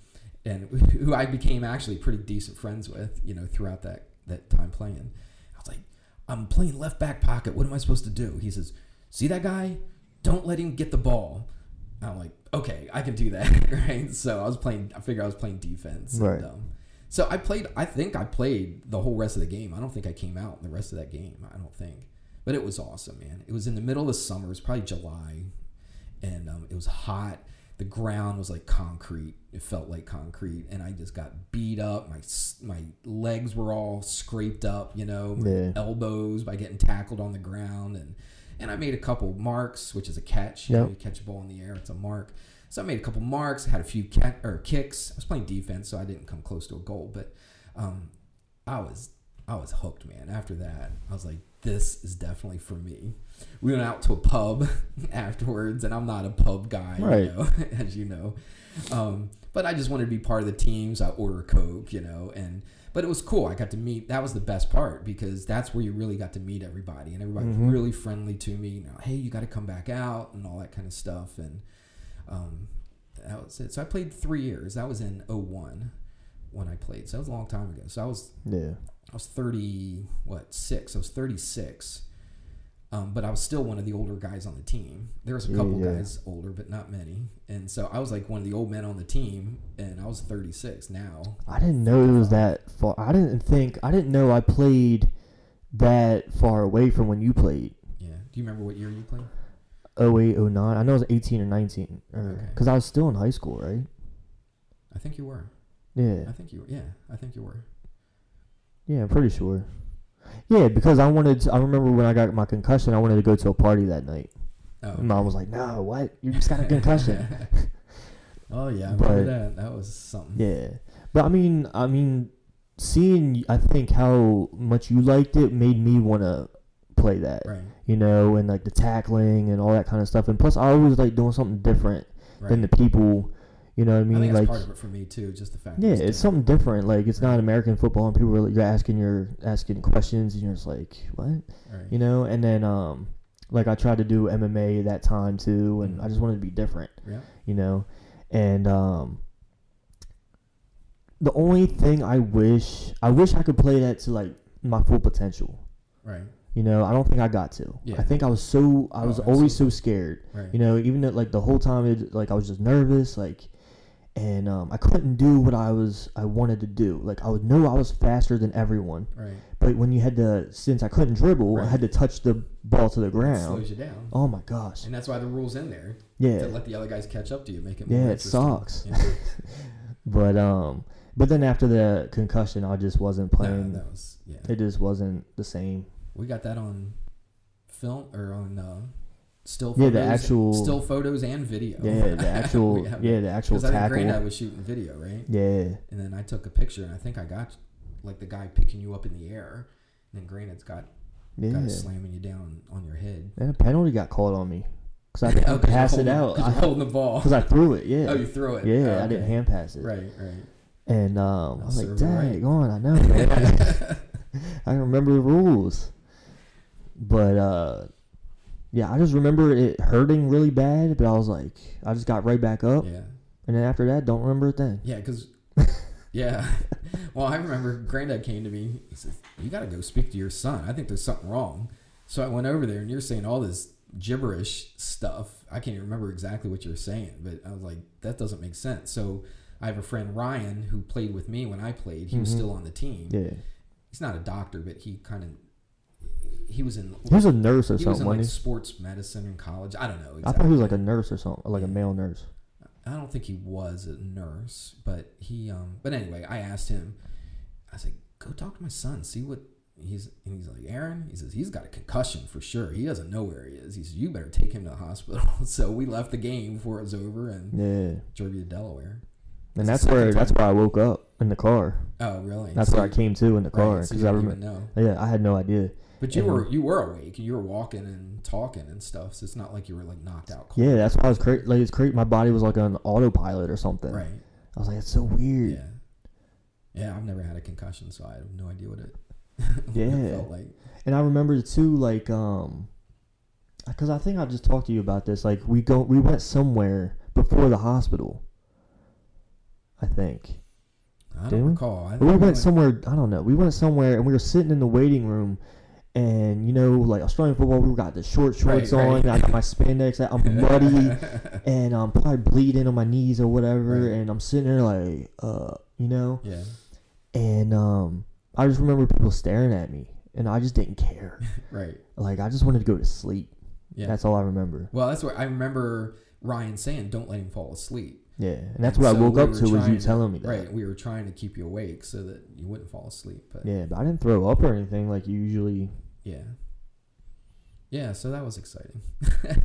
and who I became actually pretty decent friends with, you know, throughout that that time playing. I was like, I'm playing left back pocket. What am I supposed to do? He says, See that guy? Don't let him get the ball. I'm like, okay, I can do that, right? So I was playing. I figured I was playing defense. and, Right. um, so I played. I think I played the whole rest of the game. I don't think I came out in the rest of that game. I don't think, but it was awesome, man. It was in the middle of the summer. It was probably July, and um, it was hot. The ground was like concrete. It felt like concrete, and I just got beat up. My my legs were all scraped up, you know, Yeah. elbows by getting tackled on the ground, and and I made a couple marks, which is a catch. You, know, you catch a ball in the air, it's a mark. So I made a couple marks, had a few cat or kicks. I was playing defense, so I didn't come close to a goal, but um, I was I was hooked, man. After that, I was like, this is definitely for me. We went out to a pub afterwards, and I'm not a pub guy, Right. you know, as you know. Um, but I just wanted to be part of the team, so I order Coke, you know, and but it was cool. I got to meet. That was the best part because that's where you really got to meet everybody, and everybody Mhm. was really friendly to me. You know, hey, you got to come back out and all that kind of stuff, and um, that was it. So I played three years. That was in 01 when I played. So that was a long time ago. So I was Yeah. I was 30, what, six? I was 36. Um, but I was still one of the older guys on the team. There was a couple yeah. guys older, but not many. And so I was like one of the old men on the team, and I was 36 now. I didn't know it was that far. I didn't think. I didn't know I played that far away from when you played. Yeah. Do you remember what year you played? 08, 09. I know it was 18 or 19. Okay. Because I was still in high school, right? I think you were. Yeah. I think you were. Yeah, I think you were. Yeah, I'm pretty sure. Yeah, because I wanted to, I remember when I got my concussion, I wanted to go to a party that night. Oh. And mom was like, no, what? You just got a concussion. oh yeah, I But- remember that. That was something. yeah. But I mean, I mean, seeing, I think how much you liked it made me want to play that. Right. You know, and like the tackling and all that kind of stuff. And plus, I always like doing something different Right. than the people. You know what I I mean? think that's like, part of it for me too. Just the fact. that yeah, it's it's something different. Like, it's not American football, and people are you're asking your asking questions, and you're just like, what? Right. you know and then um like i tried to do mma that time too and Mhm. i just wanted to be different Yeah. you know and um the only thing i wish i wish i could play that to like my full potential Right. you know i don't think i got to Yeah. i think i was so i Oh, was always so scared Right. you know even at, like the whole time it, like i was just nervous like and um, i couldn't do what i was i wanted to do like i would know i was faster than everyone Right. but when you had to since i couldn't dribble i had to touch the ball to the It ground slows you down. Oh my gosh. And that's why the rules in there Yeah. to let the other guys catch up to you, make it Yeah, it sucks. you know? But um But then after the concussion, I just wasn't playing. No, that was yeah. it just wasn't the same. We got that on film or on uh, still. photos, Yeah, the actual- still photos and video. Yeah, the actual. Yeah, the actual Because I think tackle. Granddad was shooting video, right? Yeah, And then I took a picture, and I think I got like the guy picking you up in the air, and then Granddad's got yeah. slamming you down on your head. And a penalty got called on me because I Oh, pass it out. I- holding the ball. Because I threw it. Yeah. Oh, you threw it. yeah, Oh, I didn't hand pass it. Right, right. And um, I was like, you right. dang, on, I know, man. I can remember the rules. But uh, yeah, I just remember it hurting really bad. But I was like, I just got right back up. yeah, And then after that, don't remember a thing. yeah, because yeah. Well, I remember Granddad came to me. He says, "You got to go speak to your son. I think there's something wrong." So I went over there, and you're saying all this gibberish stuff. I can't even remember exactly what you're saying, but I was like, "That doesn't make sense." So I have a friend Ryan who played with me when I played. He was Mhm. still on the team. Yeah. He's not a doctor, but he kind of he was in He was a nurse or he was something, in like sports medicine in college. I don't know. Exactly. I thought he was like a nurse or something, like a male nurse. I don't think he was a nurse, but he. Um, but anyway, I asked him. I said, "Go talk to my son. See what he's." And he's like, "Aaron." He says he's got a concussion for sure. He doesn't know where he is. He says you better take him to the hospital. so we left the game before it was over and Yeah. drove you to Delaware. And that's where that's where I woke up in the car. Oh, really? That's So where I came to in the right, car so because you I didn't remember. even know. Yeah, I had no idea. But you And- were you were awake. You were walking and talking and stuff. So it's not like you were like knocked out. Cold. Yeah, that's why I was crazy. Like it's crazy. My body was like on autopilot or something. Right. I was like, it's so weird. Yeah. Yeah, I've never had a concussion, so I have no idea what it, what it Yeah. felt like. And I remember too, like, um, because I think I just talked to you about this. Like, we go, we went somewhere before the hospital. I think I don't we? recall. I we went somewhere. I don't know. We went somewhere and we were sitting in the waiting room. And you know, like Australian football, we got the short shorts Right, on. right. I got my spandex. I'm muddy. and I'm probably bleeding on my knees or whatever, Right. and I'm sitting there like, uh, you know, yeah. and um, I just remember people staring at me, and I just didn't care. Right. like I just wanted to go to sleep. Yeah. That's all I remember. well, that's what I remember Ryan saying. Don't let him fall asleep. Yeah, and that's And what I woke we up to was you to- telling me that. Right. We were trying to keep you awake so that you wouldn't fall asleep. But yeah. But I didn't throw up or anything like you usually. Yeah. Yeah, so that was exciting.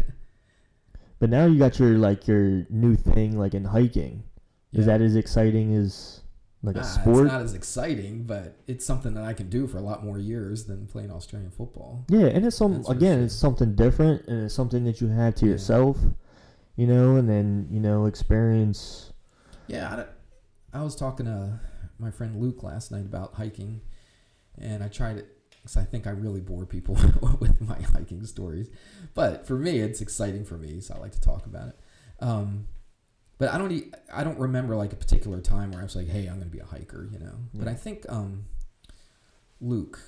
But now you got your like your new thing like in hiking. Yeah. Is that as exciting as like a Ah, sport? It's not as exciting, but it's something that I can do for a lot more years than playing Australian football. Yeah, and it's some That's again, sure. it's something different, and it's something that you have to Yeah. yourself, you know, and then you know experience. Yeah, I, I was talking to my friend Luke last night about hiking, and I tried it because I think I really bore people with my hiking stories. But for me, it's exciting for me, so I like to talk about it. Um, but I don't, I don't remember like a particular time where I was like, "Hey, I'm going to be a hiker," you know. But I think um, Luke,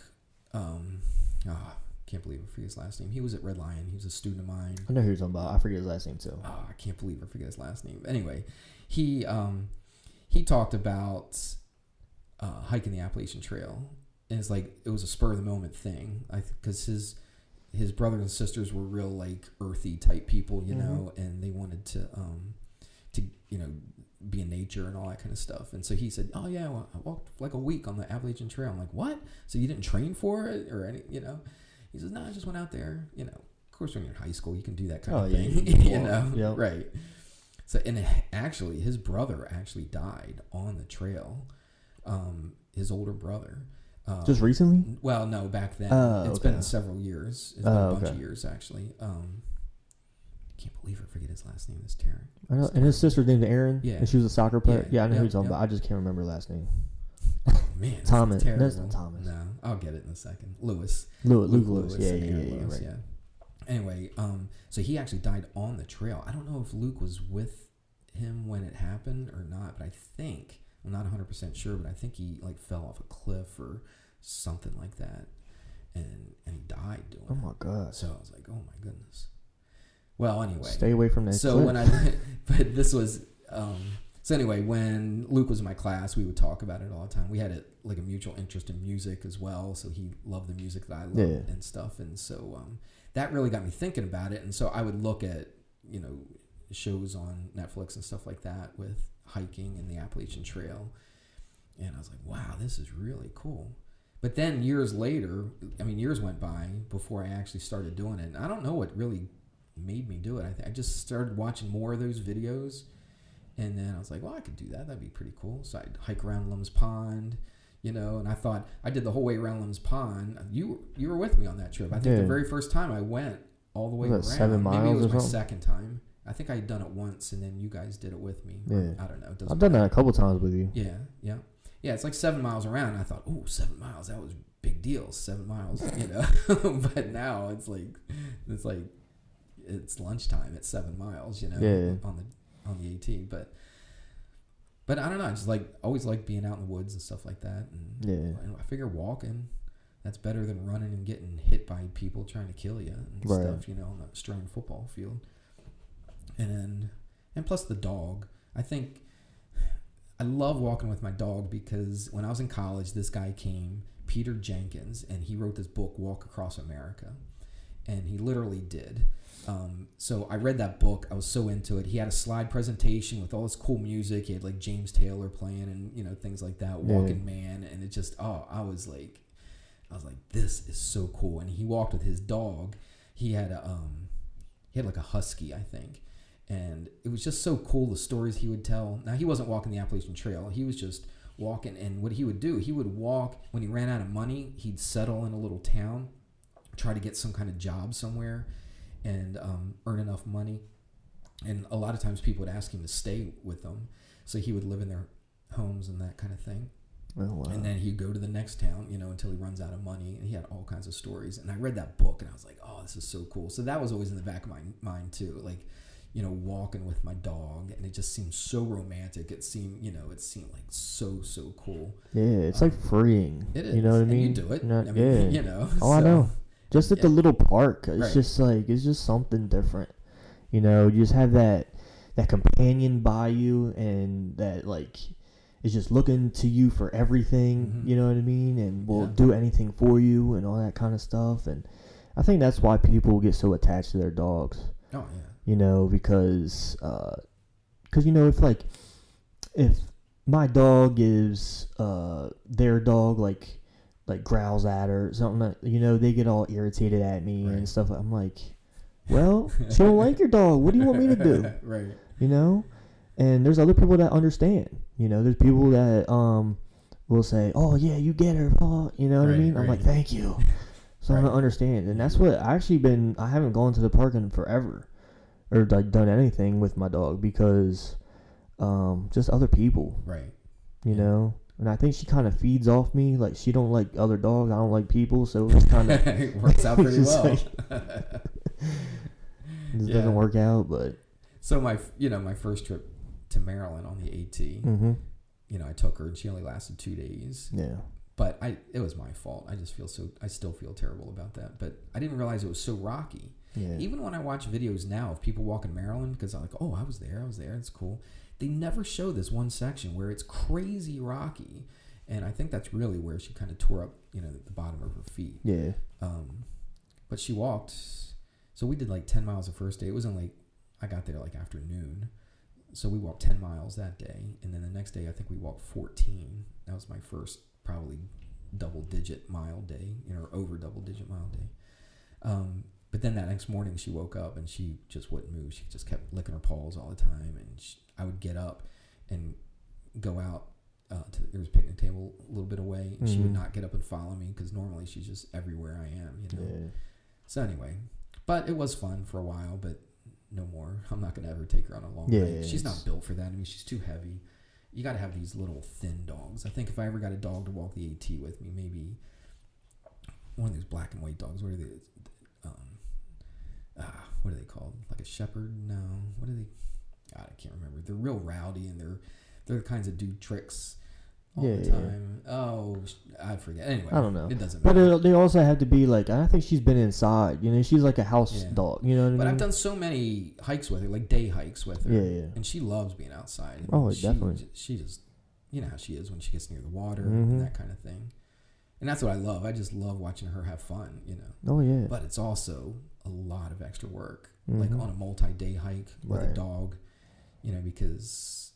um, ah, can't believe I forget his last name. He was at Red Lion. He was a student of mine. I know who you're talking about. I forget his last name too. oh, I can't believe I forget his last name. Anyway, he um, he talked about uh, hiking the Appalachian Trail, and it's like it was a spur of the moment thing. I because his his brothers and sisters were real like earthy type people, you know, and they wanted to um, to you know be in nature and all that kind of stuff. And so he said, "Oh yeah, well, I walked like a week on the Appalachian Trail." I'm like, "What? So you didn't train for it or any, you know?" He says, "No, I just went out there, you know." Of course, when you're in high school, you can do that kind Oh, of yeah, thing, you you know, Yep. right? So, and actually, his brother actually died on the trail. Um, his older brother. Uh, Just recently? well, no, back then. Oh, It's okay. been several years. It's been Oh, a bunch okay. of years actually. Um, I can't believe I forget his last name. Is Taryn. I know, and his sister's named Erin. Yeah. And she was a soccer player. Yeah, Yeah, I know who yeah, you're talking yeah. about. I just can't remember her last name. Man, that's Thomas. No, it's not Thomas. No, I'll get it in a second. Lewis. Luke, Luke Lewis. Yeah, yeah, yeah, yeah, Lewis, right. yeah. Anyway, um, so he actually died on the trail. I don't know if Luke was with him when it happened or not, but I think I'm not 100 percent sure, but I think he like fell off a cliff or something like that, and and he died doing Oh it. my god. So I was like, oh my goodness. Well, anyway, Stay away from that. so cliff. when I, but this was, um, so anyway, when Luke was in my class, we would talk about it all the time. We had a, like a mutual interest in music as well, so he loved the music that I loved Yeah. and stuff, and so um, that really got me thinking about it. And so I would look at you know shows on Netflix and stuff like that with hiking and the Appalachian Trail, and I was like, wow, this is really cool. But then years later, I mean, years went by before I actually started doing it. And I don't know what really made me do it. I, th- I just started watching more of those videos, and then I was like, well, I could do that. That'd be pretty cool. So I'd hike around Lum's Pond, you know. And I thought I did the whole way around Lum's Pond. You you were with me on that trip. I think Yeah. the very first time I went all the way around. seven Maybe it was or my something? second time. I think I had done it once, and then you guys did it with me. Yeah. I don't know. I've done matter. that a couple times with you. Yeah, yeah, yeah. It's like seven miles around. And I thought, oh, seven miles. That was big deal. Seven miles, you know. but now it's like, it's like, it's lunchtime. It's seven miles, you know, Yeah. on the on the AT. But, but I don't know. I just like always like being out in the woods and stuff like that. And, Yeah. and I figure walking. That's better than running and getting hit by people trying to kill you and Right. stuff, you know, on a string football field. And then, and plus the dog. I think I love walking with my dog because when I was in college, this guy came, Peter Jenkins, and he wrote this book, Walk Across America. And he literally did. Um, so I read that book. I was so into it. He had a slide presentation with all this cool music. He had like James Taylor playing and, you know, things like that, Yeah. Walking Man. And it just, oh, I was like, I was like, this is so cool. And he walked with his dog. He had a, um, he had like a husky, I think and it was just so cool the stories he would tell. Now he wasn't walking the Appalachian Trail; he was just walking. And what he would do, he would walk when he ran out of money. He'd settle in a little town, try to get some kind of job somewhere, and um, earn enough money. And a lot of times people would ask him to stay with them, so he would live in their homes and that kind of thing. Oh, wow. And then he'd go to the next town, you know, until he runs out of money. And he had all kinds of stories. And I read that book and I was like, oh, this is so cool. So that was always in the back of my mind, too. Like, you know, walking with my dog. And it just seemed so romantic. It seemed, you know, it seemed like so, so cool. yeah, it's like freeing. It is. You know what I mean? you do it. Not- I mean, yeah. you know. Oh, I know. Just at the little park, it's Right. just like it's just something different. You know, you just have that that companion by you, and that like is just looking to you for everything. Mhm. You know what I mean? And will Yeah. do anything for you and all that kind of stuff. And I think that's why people get so attached to their dogs. Oh, yeah. You know, because uh, because you know if like if my dog is uh their dog like like growls at her or something that, you know they get all irritated at me Right. and stuff i'm like well she don't like your dog what do you want me to do right. you know and there's other people that understand you know there's people that um will say oh yeah you get her blah, you know what i Right, mean i'm like thank you so i Right. don't understand and that's what i actually been i haven't gone to the park in forever or like done anything with my dog because um just other people Right. you Yeah. know and i think she kind of feeds off me like she don't like other dogs i don't like people so it's kind of it works out pretty well. like- it Yeah. doesn't work out but so my, you know, my first trip to Maryland on the AT, hmm you know, I took her and she only lasted two days. yeah but I it was my fault. I just feel so I still feel terrible about that. But I didn't realize it was so rocky. yeah Even when I watch videos now of people walking Maryland, because I'm like, oh, I was there, I was there, it's cool. They never show this one section where it's crazy rocky, and I think that's really where she kind of tore up, you know, the bottom of her feet. yeah Um, but she walked. So we did like ten miles the first day. It wasn't like I got there like afternoon. So we walked ten miles that day, and then the next day I think we walked fourteen. That was my first probably double digit mile day, you know, or over double digit mile day. Um, but then that next morning she woke up and she just wouldn't move. She just kept licking her paws all the time, and she, I would get up and go out. Uh, to there was a picnic table a little bit away, and she would Mhm. not get up and follow me because normally she's just everywhere I am, you know. yeah So anyway, but it was fun for a while, but no more. I'm not gonna ever take her on a long Yeah, hike. She's not built for that. I mean, she's too heavy. You got to have these little thin dogs. I think if I ever got a dog to walk the AT with me, maybe one of those black and white dogs. What are they? Ah, what are they called? Like a shepherd? No. What are they? God, I can't remember. They're real rowdy and they're they're the kinds that do tricks all Yeah, the yeah. time. Oh, I forget. Anyway, I don't know. It doesn't but matter. it, they also have to be like i think she's been inside you know she's like a house Yeah. dog you know what i But mean I've done so many hikes with her, like day hikes with her. Yeah, yeah. And she loves being outside. And Oh, she, definitely. She just, you know how she is when she gets near the water Mhm. and that kind of thing. And that's what I love. I just love watching her have fun, you know. oh yeah But it's also a lot of extra work, like Mhm. on a multi-day hike with a dog, you know, because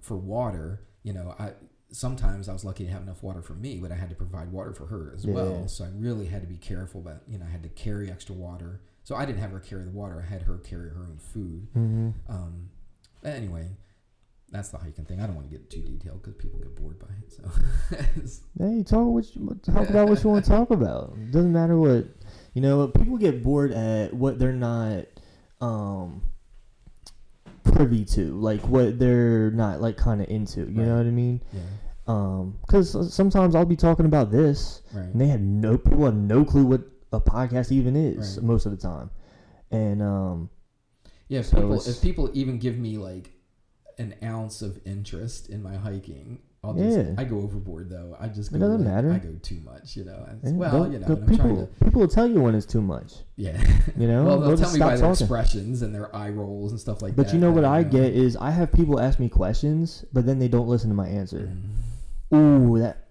for water, you know, I sometimes I was lucky to have enough water for me, but I had to provide water for her as Yeah. well. So I really had to be careful about, you know, I had to carry extra water. So I didn't have her carry the water. I had her carry her own food. Mm-hmm. Um, anyway, that's the hiking thing. I don't want to get too detailed because people get bored by it. So Hey, talk what you, talk about what you want to talk about. Doesn't matter what you know. People get bored at what they're not um privy to, like what they're not like kind of into. You Right. know what I mean? yeah, Um, because sometimes I'll be talking about this, right. and they have no people have no clue what a podcast even is Right. most of the time, and um, Yeah, if So people if people even give me like an ounce of interest in my hiking, I'll just Yeah. I go overboard though. I just go It doesn't like, matter. I go too much, you know. Eh, well, you know, the and I'm trying people to people will tell you when it's too much. yeah. You know, well, they'll They'll tell me by stop their expressions and their eye rolls and stuff like that. But you know what I know. get is I have people ask me questions, but then they don't listen to my answer. Mm. Ooh, that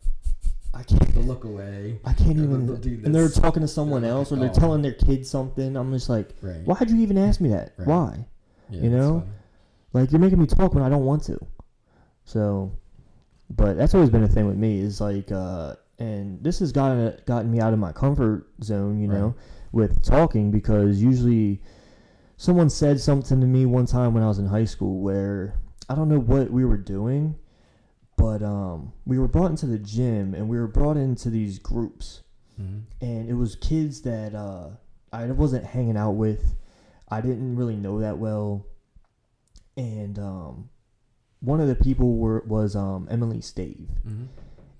I can't. They'll look away. I can't even. and they're talking to someone They're else, or they're "Oh." telling their kids something. I'm just like, Right. why'd you even ask me that? Right. Why? Yeah, you know? Like you're making me talk when I don't want to. So, but that's always been a thing with me is like, uh, and this has gotten gotten me out of my comfort zone, you know, Right. with talking because usually someone said something to me one time when I was in high school where I don't know what we were doing, but um, we were brought into the gym and we were brought into these groups Mhm. and it was kids that uh, I wasn't hanging out with. I didn't really know that well, and um, one of the people were was um, Emily Stave, Mhm.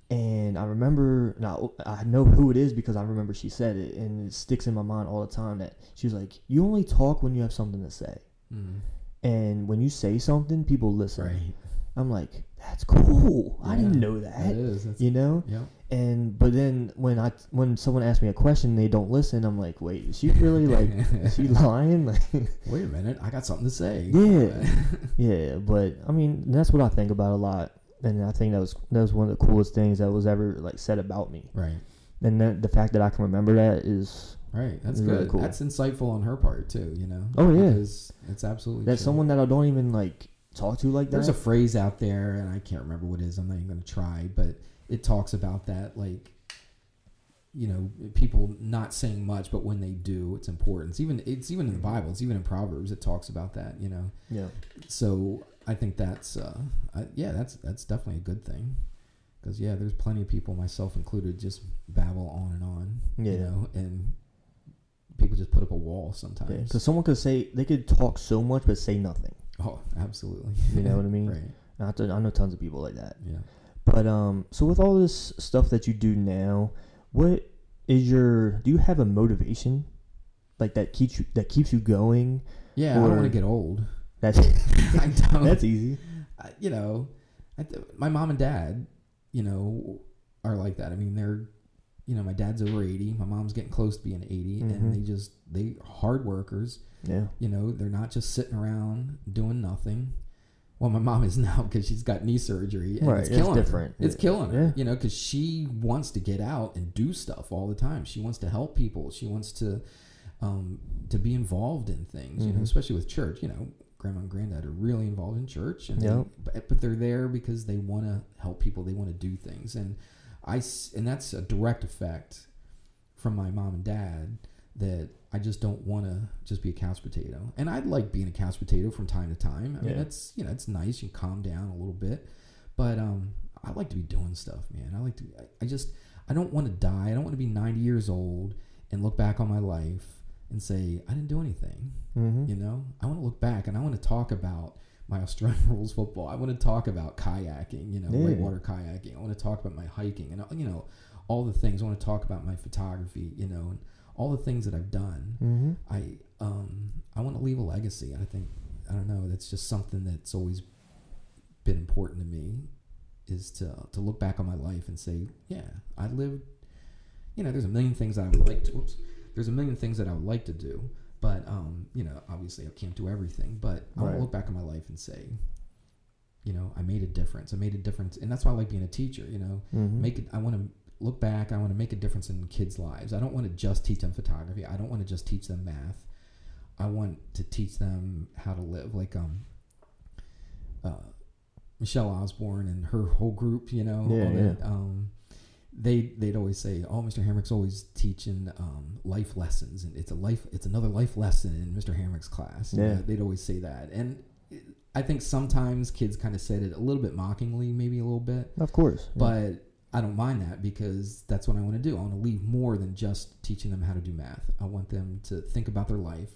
and I remember now I know who it is because I remember she said it, and it sticks in my mind all the time that she was like, "You only talk when you have something to say, Mhm. and when you say something, people listen." Right. I'm like, "That's cool. I didn't know That that." is. That's, You know, Yeah. and but then when I when someone asks me a question, they don't listen. I'm like, wait, is she really like, is she lying? Like, Wait a minute. I got something to say. Yeah. yeah. But I mean, that's what I think about a lot, and I think that was that was one of the coolest things that was ever like said about me. right. And then the fact that I can remember that is Right. That's It's really good. cool. That's insightful on her part too. You know. Oh, yeah. Because it's absolutely. that's true. someone that I don't even like talk to like that. There's a phrase out there, and I can't remember what it is. I'm not even going to try, but it talks about that, like, you know, people not saying much, but when they do, it's important. It's even it's even in the Bible. It's even in Proverbs. It talks about that. You know, yeah. so I think that's uh, I, yeah, that's that's definitely a good thing. Because yeah, there's plenty of people, myself included, just babble on and on. You know, and people just put up a wall sometimes. Because someone could say they could talk so much but say nothing. oh, absolutely. You know what I mean? right. Not to, I know tons of people like that. Yeah. But um, so with all this stuff that you do now, what is your? Do you have a motivation, like that keeps you that keeps you going? Yeah. I don't want to get old. That's I don't. that's easy. I- you know, I th- my mom and dad, you know, are like that. I mean, they're, you know, my dad's over eighty. My mom's getting close to being 80 Mhm. and they just they hard workers. Yeah. You know, they're not just sitting around doing nothing. Well, my mom is now because she's got knee surgery. And Right, it's it's killing different. Her. It's Yeah. killing her. Yeah. You know, because she wants to get out and do stuff all the time. She wants to help people. She wants to um, to be involved in things. You know, Mhm. especially with church. You know, grandma and granddad are really involved in church, and they- but, but they're there because they want to help people. They want to do things, and I and that's a direct effect from my mom and dad that I just don't want to just be a couch potato. And I'd like being a couch potato from time to time. I mean, that's you know it's nice. You calm down a little bit, but um, I like to be doing stuff, man. I like to. I, I just I don't want to die. I don't want to be ninety years old and look back on my life and say I didn't do anything. Mm-hmm. You know, I want to look back and I want to talk about my Australian rules football. I want to talk about kayaking, you know, Yeah. whitewater kayaking. I want to talk about my hiking and you know all the things. I want to talk about my photography, you know, and all the things that I've done. Mm-hmm. I um I want to leave a legacy. I think I don't know. That's just something that's always been important to me is to to look back on my life and say, yeah, I lived. You know, there's a million things that I would like to. Whoops, there's a million things that I would like to do, but um, you know, obviously I can't do everything. But Right. to look back on my life and say, you know, I made a difference. I made a difference, and that's why I like being a teacher. You know, Mm-hmm. make it i want to look back i want to make a difference in kids lives i don't want to just teach them photography i don't want to just teach them math i want to teach them how to live like um uh Michelle Osborne and her whole group, you know, Yeah, all yeah. that, um, they they'd always say, "Oh, Mr. Hamrick's always teaching um, life lessons, and it's a life, it's another life lesson in Mr. Hamrick's class." You Yeah. know, they'd always say that, and I think sometimes kids kind of said it a little bit mockingly, maybe a little bit, Of course. yeah. but I don't mind that because that's what I want to do. I want to leave more than just teaching them how to do math. I want them to think about their life.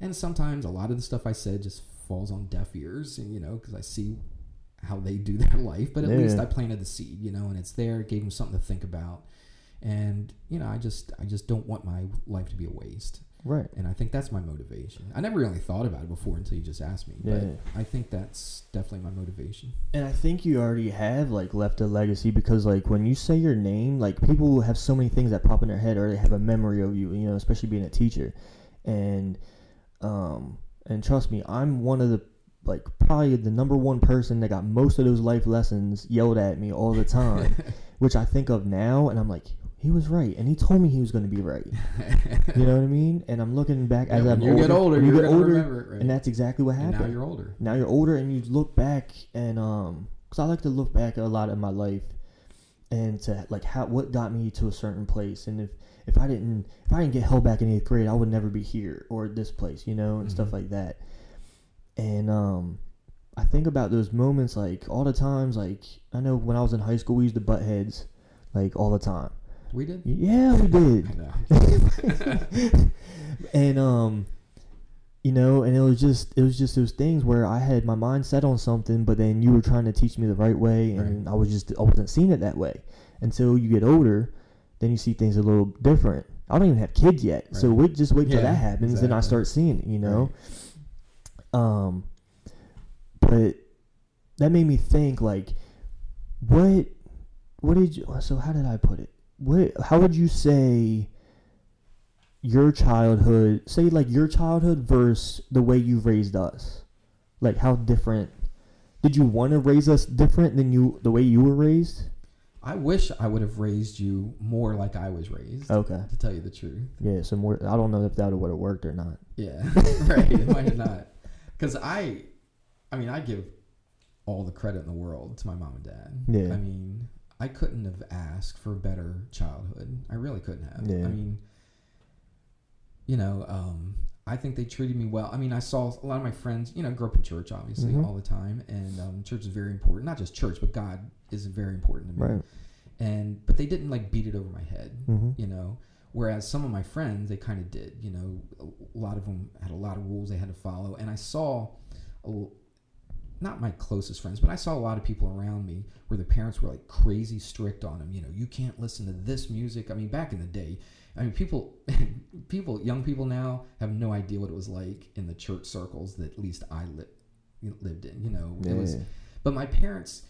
And sometimes a lot of the stuff I said just falls on deaf ears, and, you know, because I see how they do their life. But at Yeah. least I planted the seed, you know, and it's there, gave them something to think about. And you know, I just I just don't want my life to be a waste. right. And I think that's my motivation. I never really thought about it before until you just asked me. Yeah. But I think that's definitely my motivation. And I think you already have like left a legacy because like when you say your name, like people have so many things that pop in their head or they have a memory of you, you know, especially being a teacher. And um and trust me, I'm one of the like probably the number one person that got most of those life lessons yelled at me all the time, which I think of now and I'm like he was right, and he told me he was going to be right. You know what I mean? And I'm looking back as Yeah, I'm you get older, you get older, right? and that's exactly what And happened now you're older. now you're older and you look back and um because i like to look back at a lot of my life and to like how what got me to a certain place and if if i didn't if i didn't get held back in eighth grade i would never be here or this place you know and stuff Mhm. like that and um i think about those moments like all the times like i know when i was in high school we used to butt heads like all the time. We did. yeah we did. And um you know and it was just it was just those things where i had my mind set on something but then you were trying to teach me the right way and i was just i wasn't seeing it that way. Until you get older then you see things a little different. I don't even have kids yet so Right. wait just wait till Yeah, that happens then i start seeing it you know um but that made me think like what what did you so how did i put it what how would you say your childhood say like your childhood versus the way you raised us like how different did you want to raise us different than you the way you were raised I wish I would have raised you more like I was raised. okay To tell you the truth. yeah so more i don't know if that would have worked or not Yeah, right. It might have not. Because I, I mean, I give all the credit in the world to my mom and dad. Yeah. I mean, I couldn't have asked for a better childhood. I really couldn't have. Yeah. I mean, you know, um, I think they treated me well. I mean, I saw a lot of my friends, you know, grew up in church, obviously, Mhm. all the time, and um, church is very important. Not just church, but God is very important to me. right And but they didn't like beat it over my head mm-hmm. you know whereas some of my friends they kind of did you know a lot of them had a lot of rules they had to follow and i saw a, not my closest friends but i saw a lot of people around me where the parents were like crazy strict on them you know you can't listen to this music i mean back in the day i mean people people young people now have no idea what it was like in the church circles that at least i li- lived in you know yeah it was but my parents,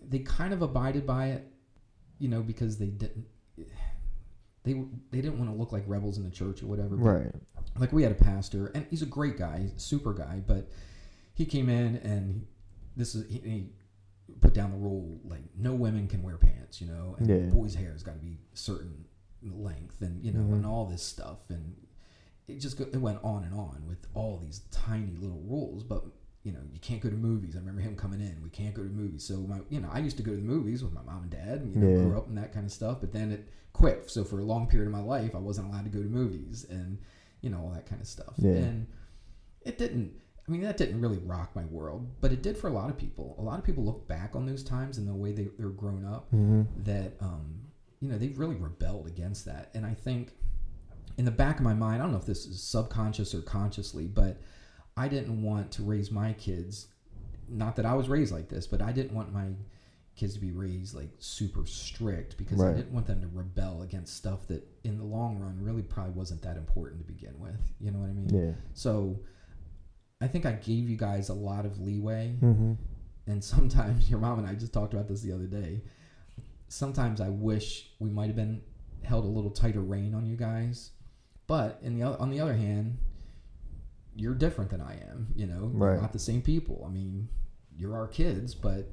they kind of abided by it, you know, because they didn't. They, they didn't want to look like rebels in the church or whatever. but, right Like we had a pastor, and he's a great guy, super guy, but he came in and this is he, he put down the rule like no women can wear pants, you know, and Yeah. boys' hair has got to be certain length, and you know, Mhm. and all this stuff, and it just go, it went on and on with all these tiny little rules, but you know, you can't go to movies. I remember him coming in. We can't go to movies. So my, you know, I used to go to the movies with my mom and dad. And, you know, Yeah. grew up in that kind of stuff. But then it quit. So for a long period of my life, I wasn't allowed to go to movies and you know all that kind of stuff. Yeah. And it didn't. I mean, that didn't really rock my world, but it did for a lot of people. A lot of people look back on those times and the way they, they were grown up mm-hmm. that um, you know they really rebelled against that and i think in the back of my mind i don't know if this is subconscious or consciously but i didn't want to raise my kids not that i was raised like this but i didn't want my kids to be raised like super strict because i didn't want them to rebel against stuff that in the long run really probably wasn't that important to begin with. You know what i mean? Yeah. So i think i gave you guys a lot of leeway. Mm-hmm. and sometimes your mom and I just talked about this the other day. Sometimes I wish we might have been held a little tighter rein on you guys, but in the on the other hand, you're different than I am. You know, Right. We're not the same people. I mean, you're our kids, but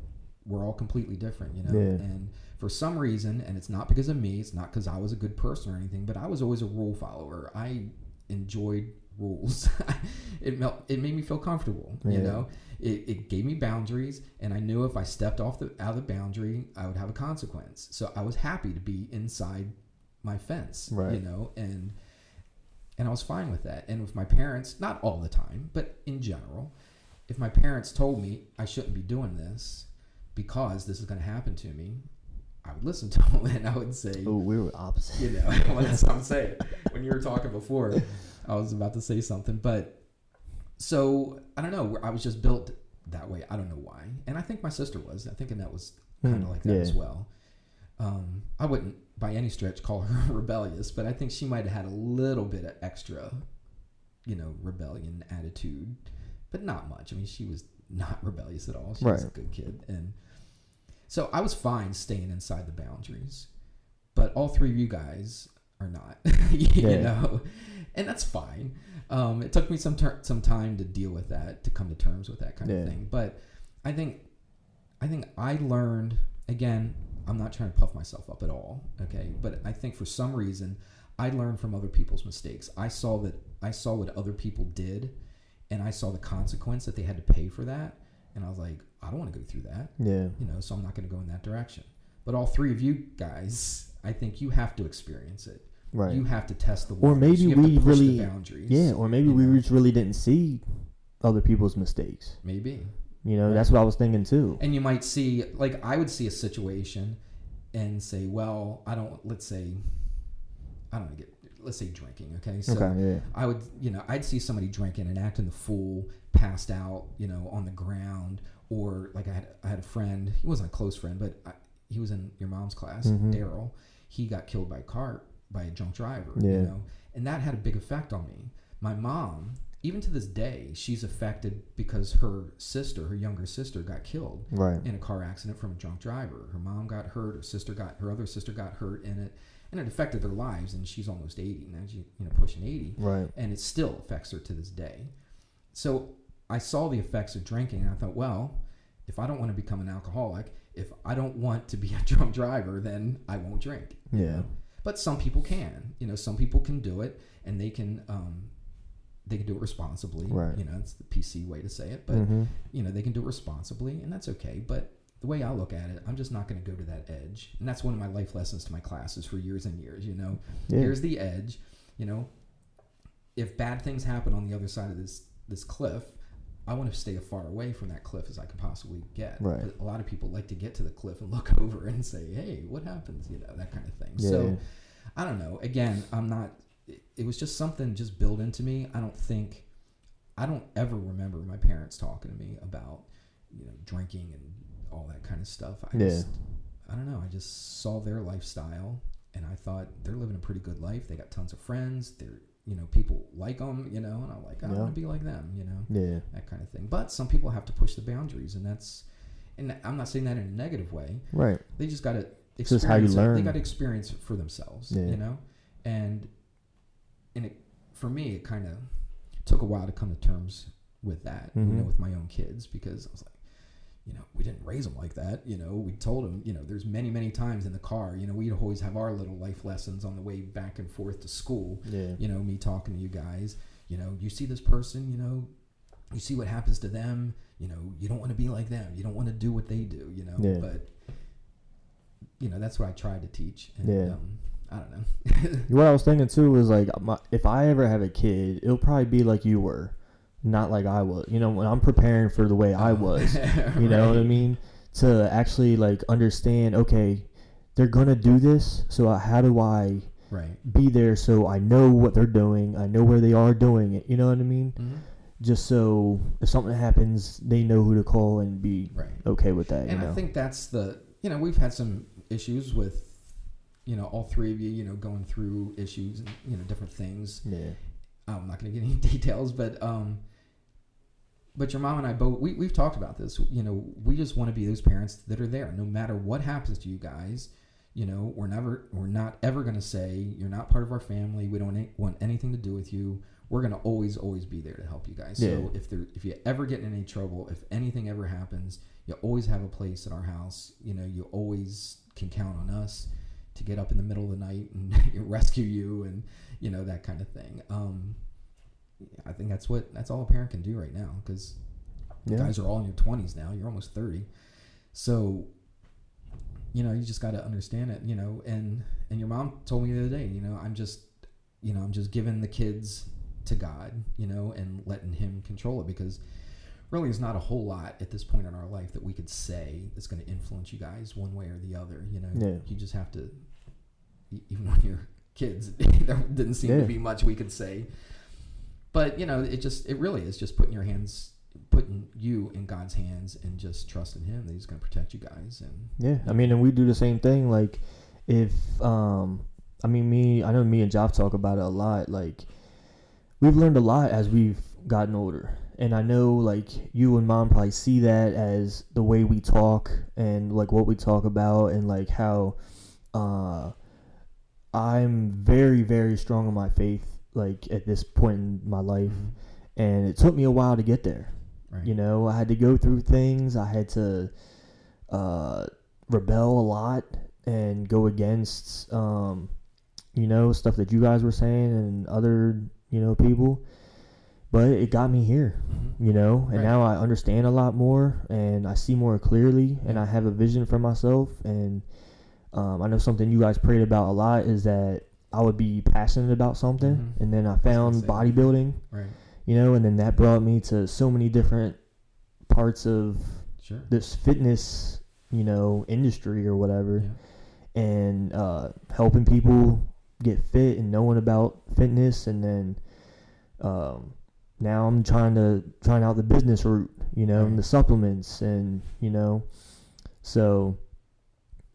we're all completely different. You know, Yeah. and for some reason, and it's not because of me. It's not because I was a good person or anything, but I was always a rule follower. I enjoyed rules. it it made me feel comfortable. You know, it, it gave me boundaries, and I knew if I stepped off the out of the boundary, I would have a consequence. So I was happy to be inside my fence. You know, and and I was fine with that. And with my parents, not all the time, but in general, if my parents told me I shouldn't be doing this because this is going to happen to me, I would listen to them and I would say, Oh, we were opposite. you know, well, that's what I'm saying. When you were talking before, I was about to say something, but so I don't know. I was just built that way. I don't know why, and I think my sister was. I think Annette was kind of Hmm, like that yeah. as well. Um, I wouldn't by any stretch call her rebellious, but I think she might have had a little bit of extra, you know, rebellion attitude, but not much. I mean, she was not rebellious at all. She was a good kid, and so I was fine staying inside the boundaries. But all three of you guys are not, you Yeah. know, and that's fine. Um, it took me some ter- some time to deal with that, to come to terms with that kind Yeah. of thing. But I think, I think I learned again. I'm not trying to puff myself up at all, okay? But I think for some reason, I learned from other people's mistakes. I saw that I saw what other people did, and I saw the consequence that they had to pay for that, and I was like, I don't want to go through that Yeah. you know, so I'm not going to go in that direction. But all three of you guys, I think you have to experience it. Right. You have to test the Or maybe you have to we push really- the boundaries. yeah, or maybe we know. just really didn't see other people's mistakes. maybe. You know, Right. that's what I was thinking too. And you might see, like, I would see a situation and say, well, I don't. Let's say, I don't get. Let's say drinking. Okay, so okay, yeah. I would, you know, I'd see somebody drinking and acting the fool, passed out, you know, on the ground, or like I had, I had a friend. He wasn't a close friend, but I, he was in your mom's class, Mhm. Daryl. He got killed by a car by a drunk driver. Yeah. You know, and that had a big effect on me. My mom, even to this day, she's affected because her sister, her younger sister, got killed Right. in a car accident from a drunk driver. Her mom got hurt. Her sister got her other sister got hurt in it, and it affected their lives. And she's almost eighty now. She you know pushing eighty, Right. and it still affects her to this day. So I saw the effects of drinking, and I thought, well, if I don't want to become an alcoholic, if I don't want to be a drunk driver, then I won't drink. you Yeah. know? But some people can. You know, some people can do it, and they can. Um, they can do it responsibly. Right. You know, it's the PC way to say it, but hmm you know they can do it responsibly and that's okay but the way i look at it i'm just not going to go to that edge and that's one of my life lessons to my classes for years and years you know Yeah. here's the edge you know if bad things happen on the other side of this this cliff i want to stay as far away from that cliff as i can possibly get Right. but a lot of people like to get to the cliff and look over and say hey what happens you know that kind of thing Yeah. so i don't know again i'm not it, it was just something just built into me i don't think I don't ever remember my parents talking to me about, you know, drinking and all that kind of stuff. I Yeah. just, I don't know. I just saw their lifestyle and I thought they're living a pretty good life. They got tons of friends. They're, you know, people like them, you know, and I'm like, I Yeah. want to be like them, you know, Yeah. that kind of thing. But some people have to push the boundaries and that's, and I'm not saying that in a negative way. Right. They just got to It's just how you experience it. They got to experience it for themselves, Yeah. you know? And, and it, for me, it kind of took a while to come to terms with that, you know, Mhm. with my own kids because I was like, you know, we didn't raise them like that. You know, we told them, you know, there's many, many times in the car, you know, we'd always have our little life lessons on the way back and forth to school. Yeah. You know, me talking to you guys, you know, you see this person, you know, you see what happens to them, you know, you don't want to be like them. You don't want to do what they do, you know, Yeah. but, you know, that's what I tried to teach. And, Yeah. Um, I don't know. What I was thinking too was like, my, if I ever have a kid, it'll probably be like you were, not like I was. You know, when I'm preparing for the way I was. You know what I mean? To actually like understand, okay, they're gonna do this, so how do I Right. be there so I know what they're doing, I know where they are doing it. You know what I mean? Mhm. Just so if something happens, they know who to call and be Right. okay with that. and you know? I think that's the you know we've had some issues with you know all three of you you know going through issues and you know different things. yeah, I'm not going to get any details, but um, but your mom and I both we we've talked about this. You know, we just want to be those parents that are there, no matter what happens to you guys. You know, we're never we're not ever going to say you're not part of our family. We don't want anything to do with you. We're going to always always be there to help you guys. Yeah. So if there if you ever get in any trouble, if anything ever happens, you always have a place at our house. You know, you always can count on us to get up in the middle of the night and rescue you and you know that kind of thing. Um, I think that's what that's all a parent can do right now because Yeah. guys are all in your 20s now. You're almost 30. So, you know, you just got to understand it, you know, and and your mom told me the other day, you know, I'm just you know, I'm just giving the kids to God, you know, and letting him control it because really is not a whole lot at this point in our life that we could say that's going to influence you guys one way or the other, you know. Yeah. You just have to even when you're kids, there didn't seem Yeah. to be much we could say. But, you know, it just it really is just putting your hands putting you in God's hands and just trusting him that he's going to protect you guys and Yeah, I mean, and we do the same thing. Like, if um, I mean, me, I know me and Job talk about it a lot. Like, we've learned a lot as we've gotten older, and I know like you and Mom probably see that as the way we talk and like what we talk about and like how, uh, I'm very very strong in my faith. Like at this point in my life, and it took me a while to get there. right. You know, I had to go through things. I had to uh, rebel a lot and go against, um, you know, stuff that you guys were saying and other, you know, people. But it got me here, Mhm. you know, and Right. now I understand a lot more and I see more clearly and I have a vision for myself. And um, I know something you guys prayed about a lot is that I would be passionate about something. Mhm. And then I found bodybuilding Right. you know, and then that brought me to so many different parts of Sure. this fitness, you know, industry or whatever, Yeah. and uh, helping people get fit and knowing about fitness, and then um, now I'm trying to trying out the business route, you know, and the supplements, and you know, so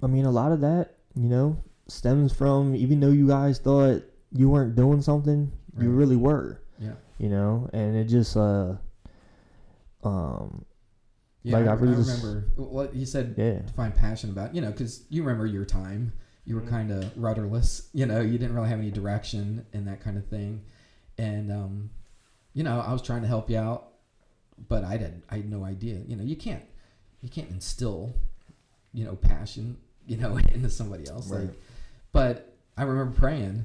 I mean, a lot of that, you know, stems from even though you guys thought you weren't doing something, you really were Yeah. you know, and it just uh um Yeah, Like, I, I really I just- remember what you said yeah to find passion about, you know, because you remember your time. You were Mhm. kind of rudderless, you know, you didn't really have any direction and that kind of thing. And, um, you know, I was trying to help you out, but I had, I had no idea. You know, you can't, you can't instill, you know, passion, you know, into somebody else. Right. Like, but I remember praying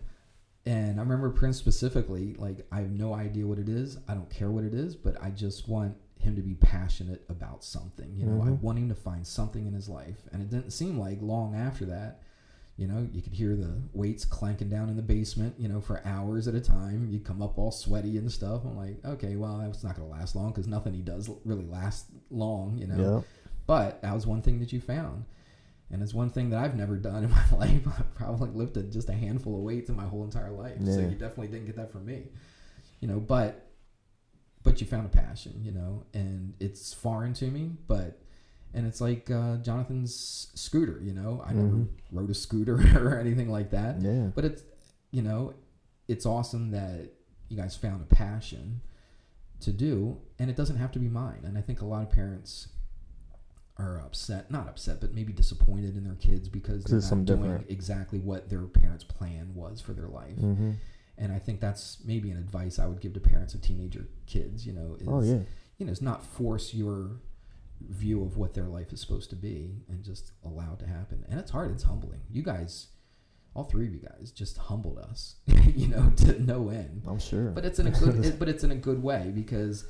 and I remember praying specifically, like, I have no idea what it is. I don't care what it is, but I just want him to be passionate about something. You know, I Mhm. want him to find something in his life. And it didn't seem like long after that, you know, you could hear the weights clanking down in the basement, you know, for hours at a time. You'd come up all sweaty and stuff. I'm like, okay, well, that's not going to last long because nothing he does really lasts long, you know. yeah But that was one thing that you found. And it's one thing that I've never done in my life. I've probably lifted just a handful of weights in my whole entire life. So you definitely didn't get that from me. You know, but but you found a passion, you know, and it's foreign to me, but and it's like uh, Jonathan's scooter, you know. I never Mhm. rode a scooter or anything like that. yeah But it's you know, it's awesome that you guys found a passion to do, and it doesn't have to be mine. And I think a lot of parents are upset, not upset, but maybe disappointed in their kids because they're not doing different. exactly what their parents' plan was for their life. mm-hmm. And I think that's maybe an advice I would give to parents of teenager kids. You know, is oh yeah you know, is not force your view of what their life is supposed to be and just allow it to happen. And it's hard. It's humbling. You guys, all three of you guys, just humbled us. you know, to no end. i'm sure But it's in a good. it, but it's in a good way because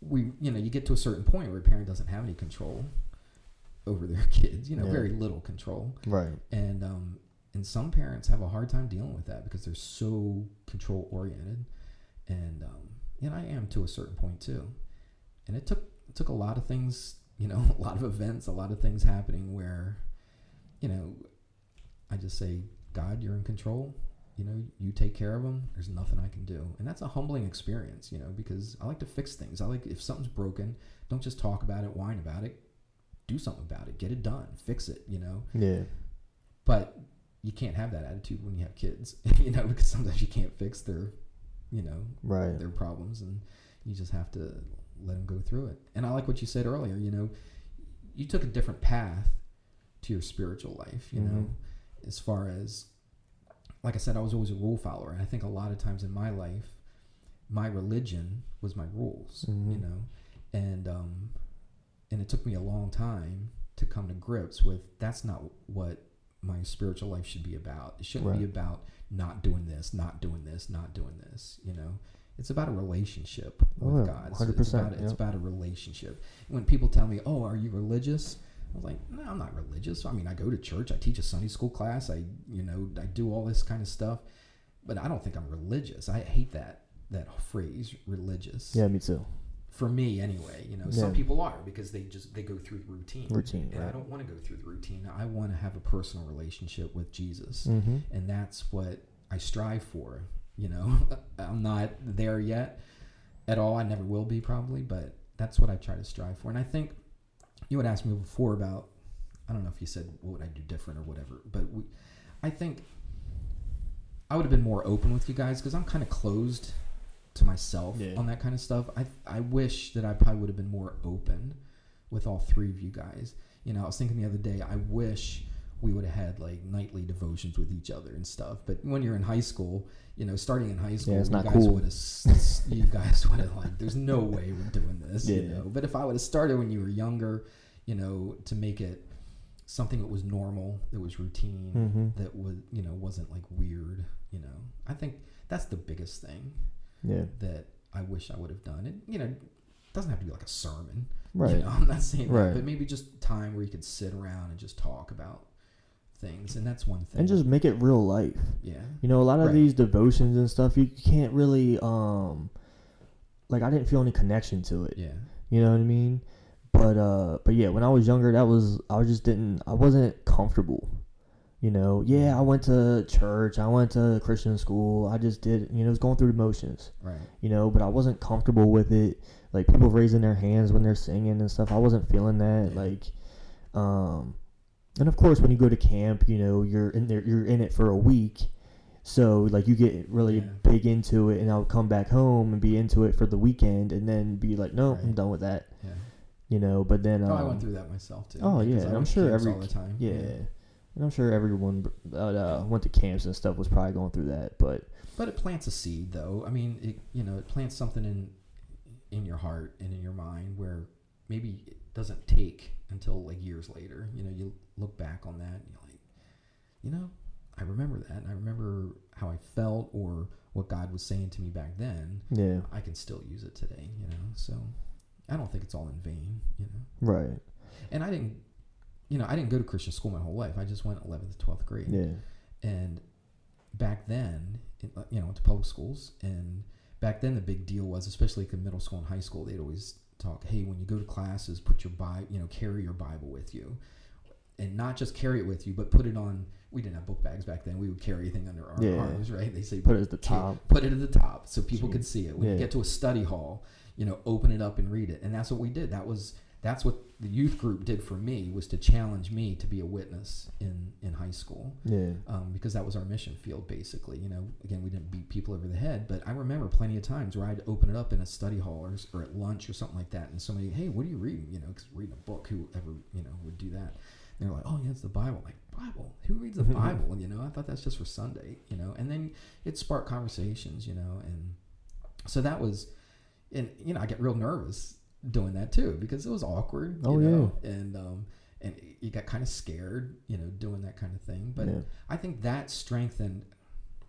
we, you know, you get to a certain point where a parent doesn't have any control over their kids. You know, Yeah. very little control right and um, and some parents have a hard time dealing with that because they're so control oriented, and um, and I am to a certain point too, and it took it took a lot of things, you know, a lot of events, a lot of things happening where, you know, I just say, God, you're in control. You know, you take care of them. There's nothing I can do, and that's a humbling experience, you know, because I like to fix things. I like if something's broken, don't just talk about it, whine about it. Do something about it. Get it done. Fix it. You know yeah but you can't have that attitude when you have kids you know because sometimes you can't fix their you know right their problems and you just have to let them go through it and i like what you said earlier you know you took a different path to your spiritual life you know Mhm. as far as like i said i was always a rule follower and i think a lot of times in my life my religion was my rules you Mhm. know and um and it took me a long time to come to grips with that's not what my spiritual life should be about. It shouldn't be about not doing this, not doing this, not doing this. You know, it's about a relationship with Oh, God. It's- 100%, It's about, it's yeah. about a relationship. When people tell me, "Oh, are you religious?" I was like, "No, I'm not religious. I mean, I go to church. I teach a Sunday school class. I, you know, I do all this kind of stuff, but I don't think I'm religious. I hate that that phrase, religious. Yeah, me too. For me, anyway. You know, some people are because they just they go through the routine. Routine, and I don't want to go through the routine. I want to have a personal relationship with Jesus Mm-hmm. and that's what I strive for. You know, I'm not there yet at all. I never will be probably, but that's what I try to strive for. And I think you had asked me before about I don't know if you said what would I do different or whatever, but we, I think I would have been more open with you guys because I'm kind of closed to myself Yeah. on that kind of stuff. I I wish that I probably would have been more open with all three of you guys. You know, I was thinking the other day, I wish we would have had like nightly devotions with each other and stuff. But when you're in high school, you know, starting in high school, it's you guys cool. would have, you guys would have like, there's no way we're doing this, you Yeah. know. But if I would have started when you were younger, you know, to make it something that was normal, that was routine, Mm-hmm. that was, you know, wasn't like weird, you know. I think that's the biggest thing Yeah. that I wish I would have done. and you know, doesn't have to be like a sermon. Right. You know, I'm not saying Right. that, but maybe just time where you could sit around and just talk about things, and that's one thing. And just make it real life. yeah, You know, a lot of Right. these devotions and stuff, you can't really um like I didn't feel any connection to it. yeah, You know what I mean? But uh but yeah, when I was younger that was I just didn't I wasn't comfortable. You know, yeah, I went to church, I went to Christian school, I just did you know, it was going through the motions. right, You know, but I wasn't comfortable with it. Like people raising their hands when they're singing and stuff. I wasn't feeling that. Yeah. Like um and of course when you go to camp, you know, you're in there you're in it for a week. So like you get really Yeah. big into it and I'll come back home and be into it for the weekend and then be like, No, I'm done with that. yeah. You know, but then um, oh, I went through that myself too. oh, yeah, I'm sure every- all the time. yeah. And I'm sure everyone that uh, went to camps and stuff was probably going through that, but But it plants a seed, though. I mean, it you know, it plants something in in your heart and in your mind where maybe it doesn't take until like years later. You know, you look back on that and you're like, you know, I remember that, and I remember how I felt or what God was saying to me back then. yeah, I can still use it today. You know, so I don't think it's all in vain. You know, right, and I didn't. You know, I didn't go to Christian school my whole life. I just went 11th to 12th grade yeah, and back then uh, you know went to public schools and back then the big deal was especially like in middle school and high school they'd always talk hey when you go to classes put your bible you know carry your bible with you and not just carry it with you but put it on we didn't have book bags back then. We would carry everything under our Yeah. arms right? They say Put it at the top. put it at the top so people Sure. could see it. When Yeah. you get to a study hall you know open it up and read it. And that's what we did. That was that's what the youth group did for me was to challenge me to be a witness in in high school. Yeah, um, because that was our mission field basically you know. Again we didn't beat people over the head but i remember plenty of times where i'd open it up in a study hall or, or at lunch or something like that and somebody hey what are you reading? You know because reading a book whoever you know would do that they're like oh yeah it's the bible. Like bible? Who reads the bible? You know i thought that's just for sunday you know? And then it sparked conversations you know? And so that was and you know i get real nervous doing that too because it was awkward you Oh, know and um and you got kind of scared you know doing that kind of thing. But yeah, I think that strengthened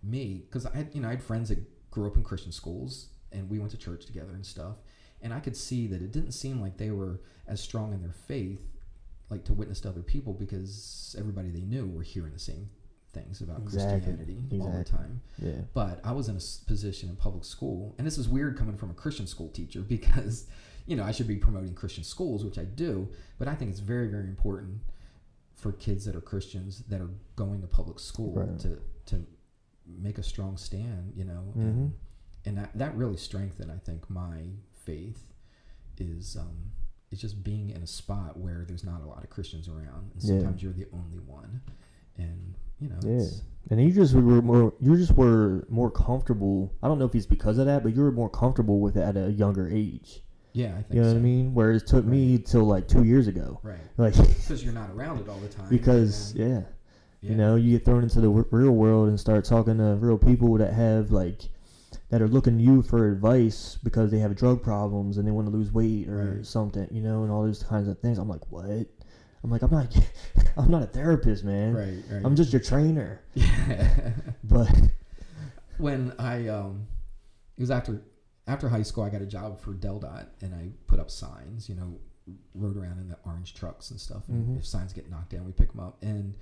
me because I, had, you know, I had friends that grew up in Christian schools and we went to church together and stuff, and I could see that it didn't seem like they were as strong in their faith, like to witness to other people because everybody they knew were hearing the same things about Exactly. Christianity all the time. yeah, But I was in a position in public school, and this is weird coming from a Christian school teacher because, you know, I should be promoting Christian schools, which I do, but I think it's very, very important for kids that are Christians that are going to public school Right. to to make a strong stand, you know, Mhm. and, and that that really strengthened, I think, my faith is um, is just being in a spot where there's not a lot of Christians around, and Yeah. sometimes you're the only one, and you know, yeah. it's, And you just were more, you just were more comfortable. I don't know if it's because of that, but you were more comfortable with it at a younger age. yeah, I think You know so. what I mean? Whereas it took me till like two years ago. Right. Like because you're not around it all the time. because yeah, yeah. you know, you get thrown into the w- real world and start talking to real people that have like that are looking to you for advice because they have drug problems and they want to lose weight or Right. something, you know, and all those kinds of things. I'm like, what? I'm like, I'm not, I'm not a therapist, man. right, right. I'm just your trainer. Yeah. But when I um, it was after after high school, I got a job for DelDOT, and I put up signs. You know, rode around in the orange trucks and stuff. And Mhm. if signs get knocked down, we pick them up. And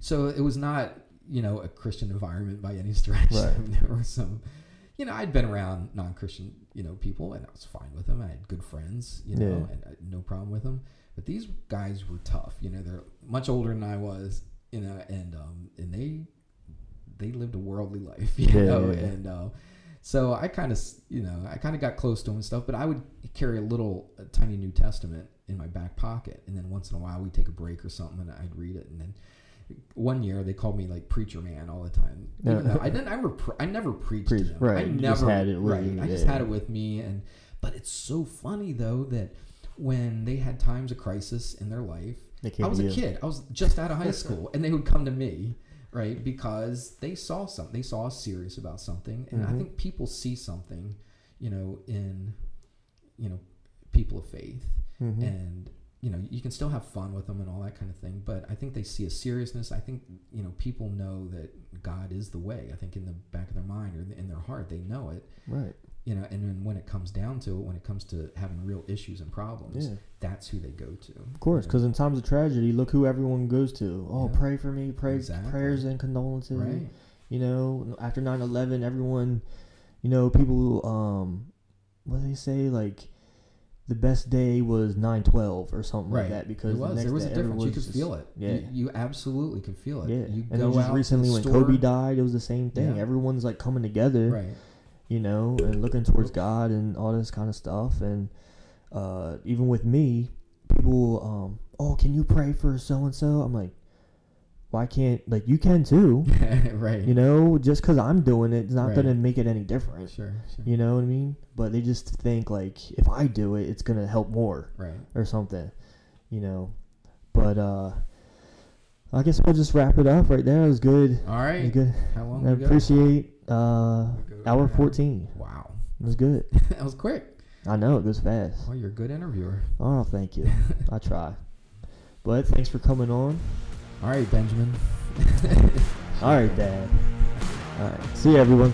so it was not, you know, a Christian environment by any stretch. Right. there were some, you know, I'd been around non-Christian, you know, people, and I was fine with them. I had good friends, you know, Yeah. and had no problem with them. But these guys were tough. You know, they're much older than I was, you know, and um, and they they lived a worldly life, you Yeah, know, yeah. and uh, so I kind of, you know, I kind of got close to them and stuff. But I would carry a little, a tiny New Testament in my back pocket, and then once in a while we'd take a break or something, and I'd read it, and then. One year they called me like preacher man all the time. Yeah. I didn't. I never. Pre- I never preached Preach- to them. right, I never just had it with right. you, I just yeah. had it with me, and but it's so funny though that when they had times of crisis in their life, I was a you. kid. I was just out of high school, and they would come to me, right? Because they saw something. They saw us serious about something, and I Mhm. think people see something, you know, in, you know, people of faith, Mhm. and you know, you can still have fun with them and all that kind of thing. But I think they see a seriousness. I think you know, people know that God is the way. I think in the back of their mind or in their heart, they know it. Right. You know, and then when it comes down to it, when it comes to having real issues and problems, Yeah. that's who they go to. Of course, because in times of tragedy, look who everyone goes to. Oh, Yeah. pray for me, pray Exactly. prayers and condolences. right. You know, after 9-11, everyone, you know, people, um, what do they say? Like, the best day was 9-12 or something Right. like that because it was. the next there was day a difference. You could just- feel it. Yeah. You, you absolutely could feel it. Yeah. You and go then just out recently when store, Kobe died, it was the same thing. Yeah. Everyone's like coming together, Right. you know, and looking towards God and all this kind of stuff. And uh, even with me, people, um, oh, can you pray for so and so? I'm like, why can't like you can too? right. You know, just because I'm doing it, it's not Right. gonna make it any different. Sure. Sure. You know what I mean? But they just think like if I do it, it's gonna help more Right. or something. You know, but uh, I guess we'll just wrap it up right there. It was good. all right It was good. How long? I appreciate uh, hour right 14. Wow. It was good. that was quick. I know it goes fast. Well, you're a good interviewer. Oh, thank you. I try. But thanks for coming on. All right, Benjamin. All right, Dad. All right. See you, everyone.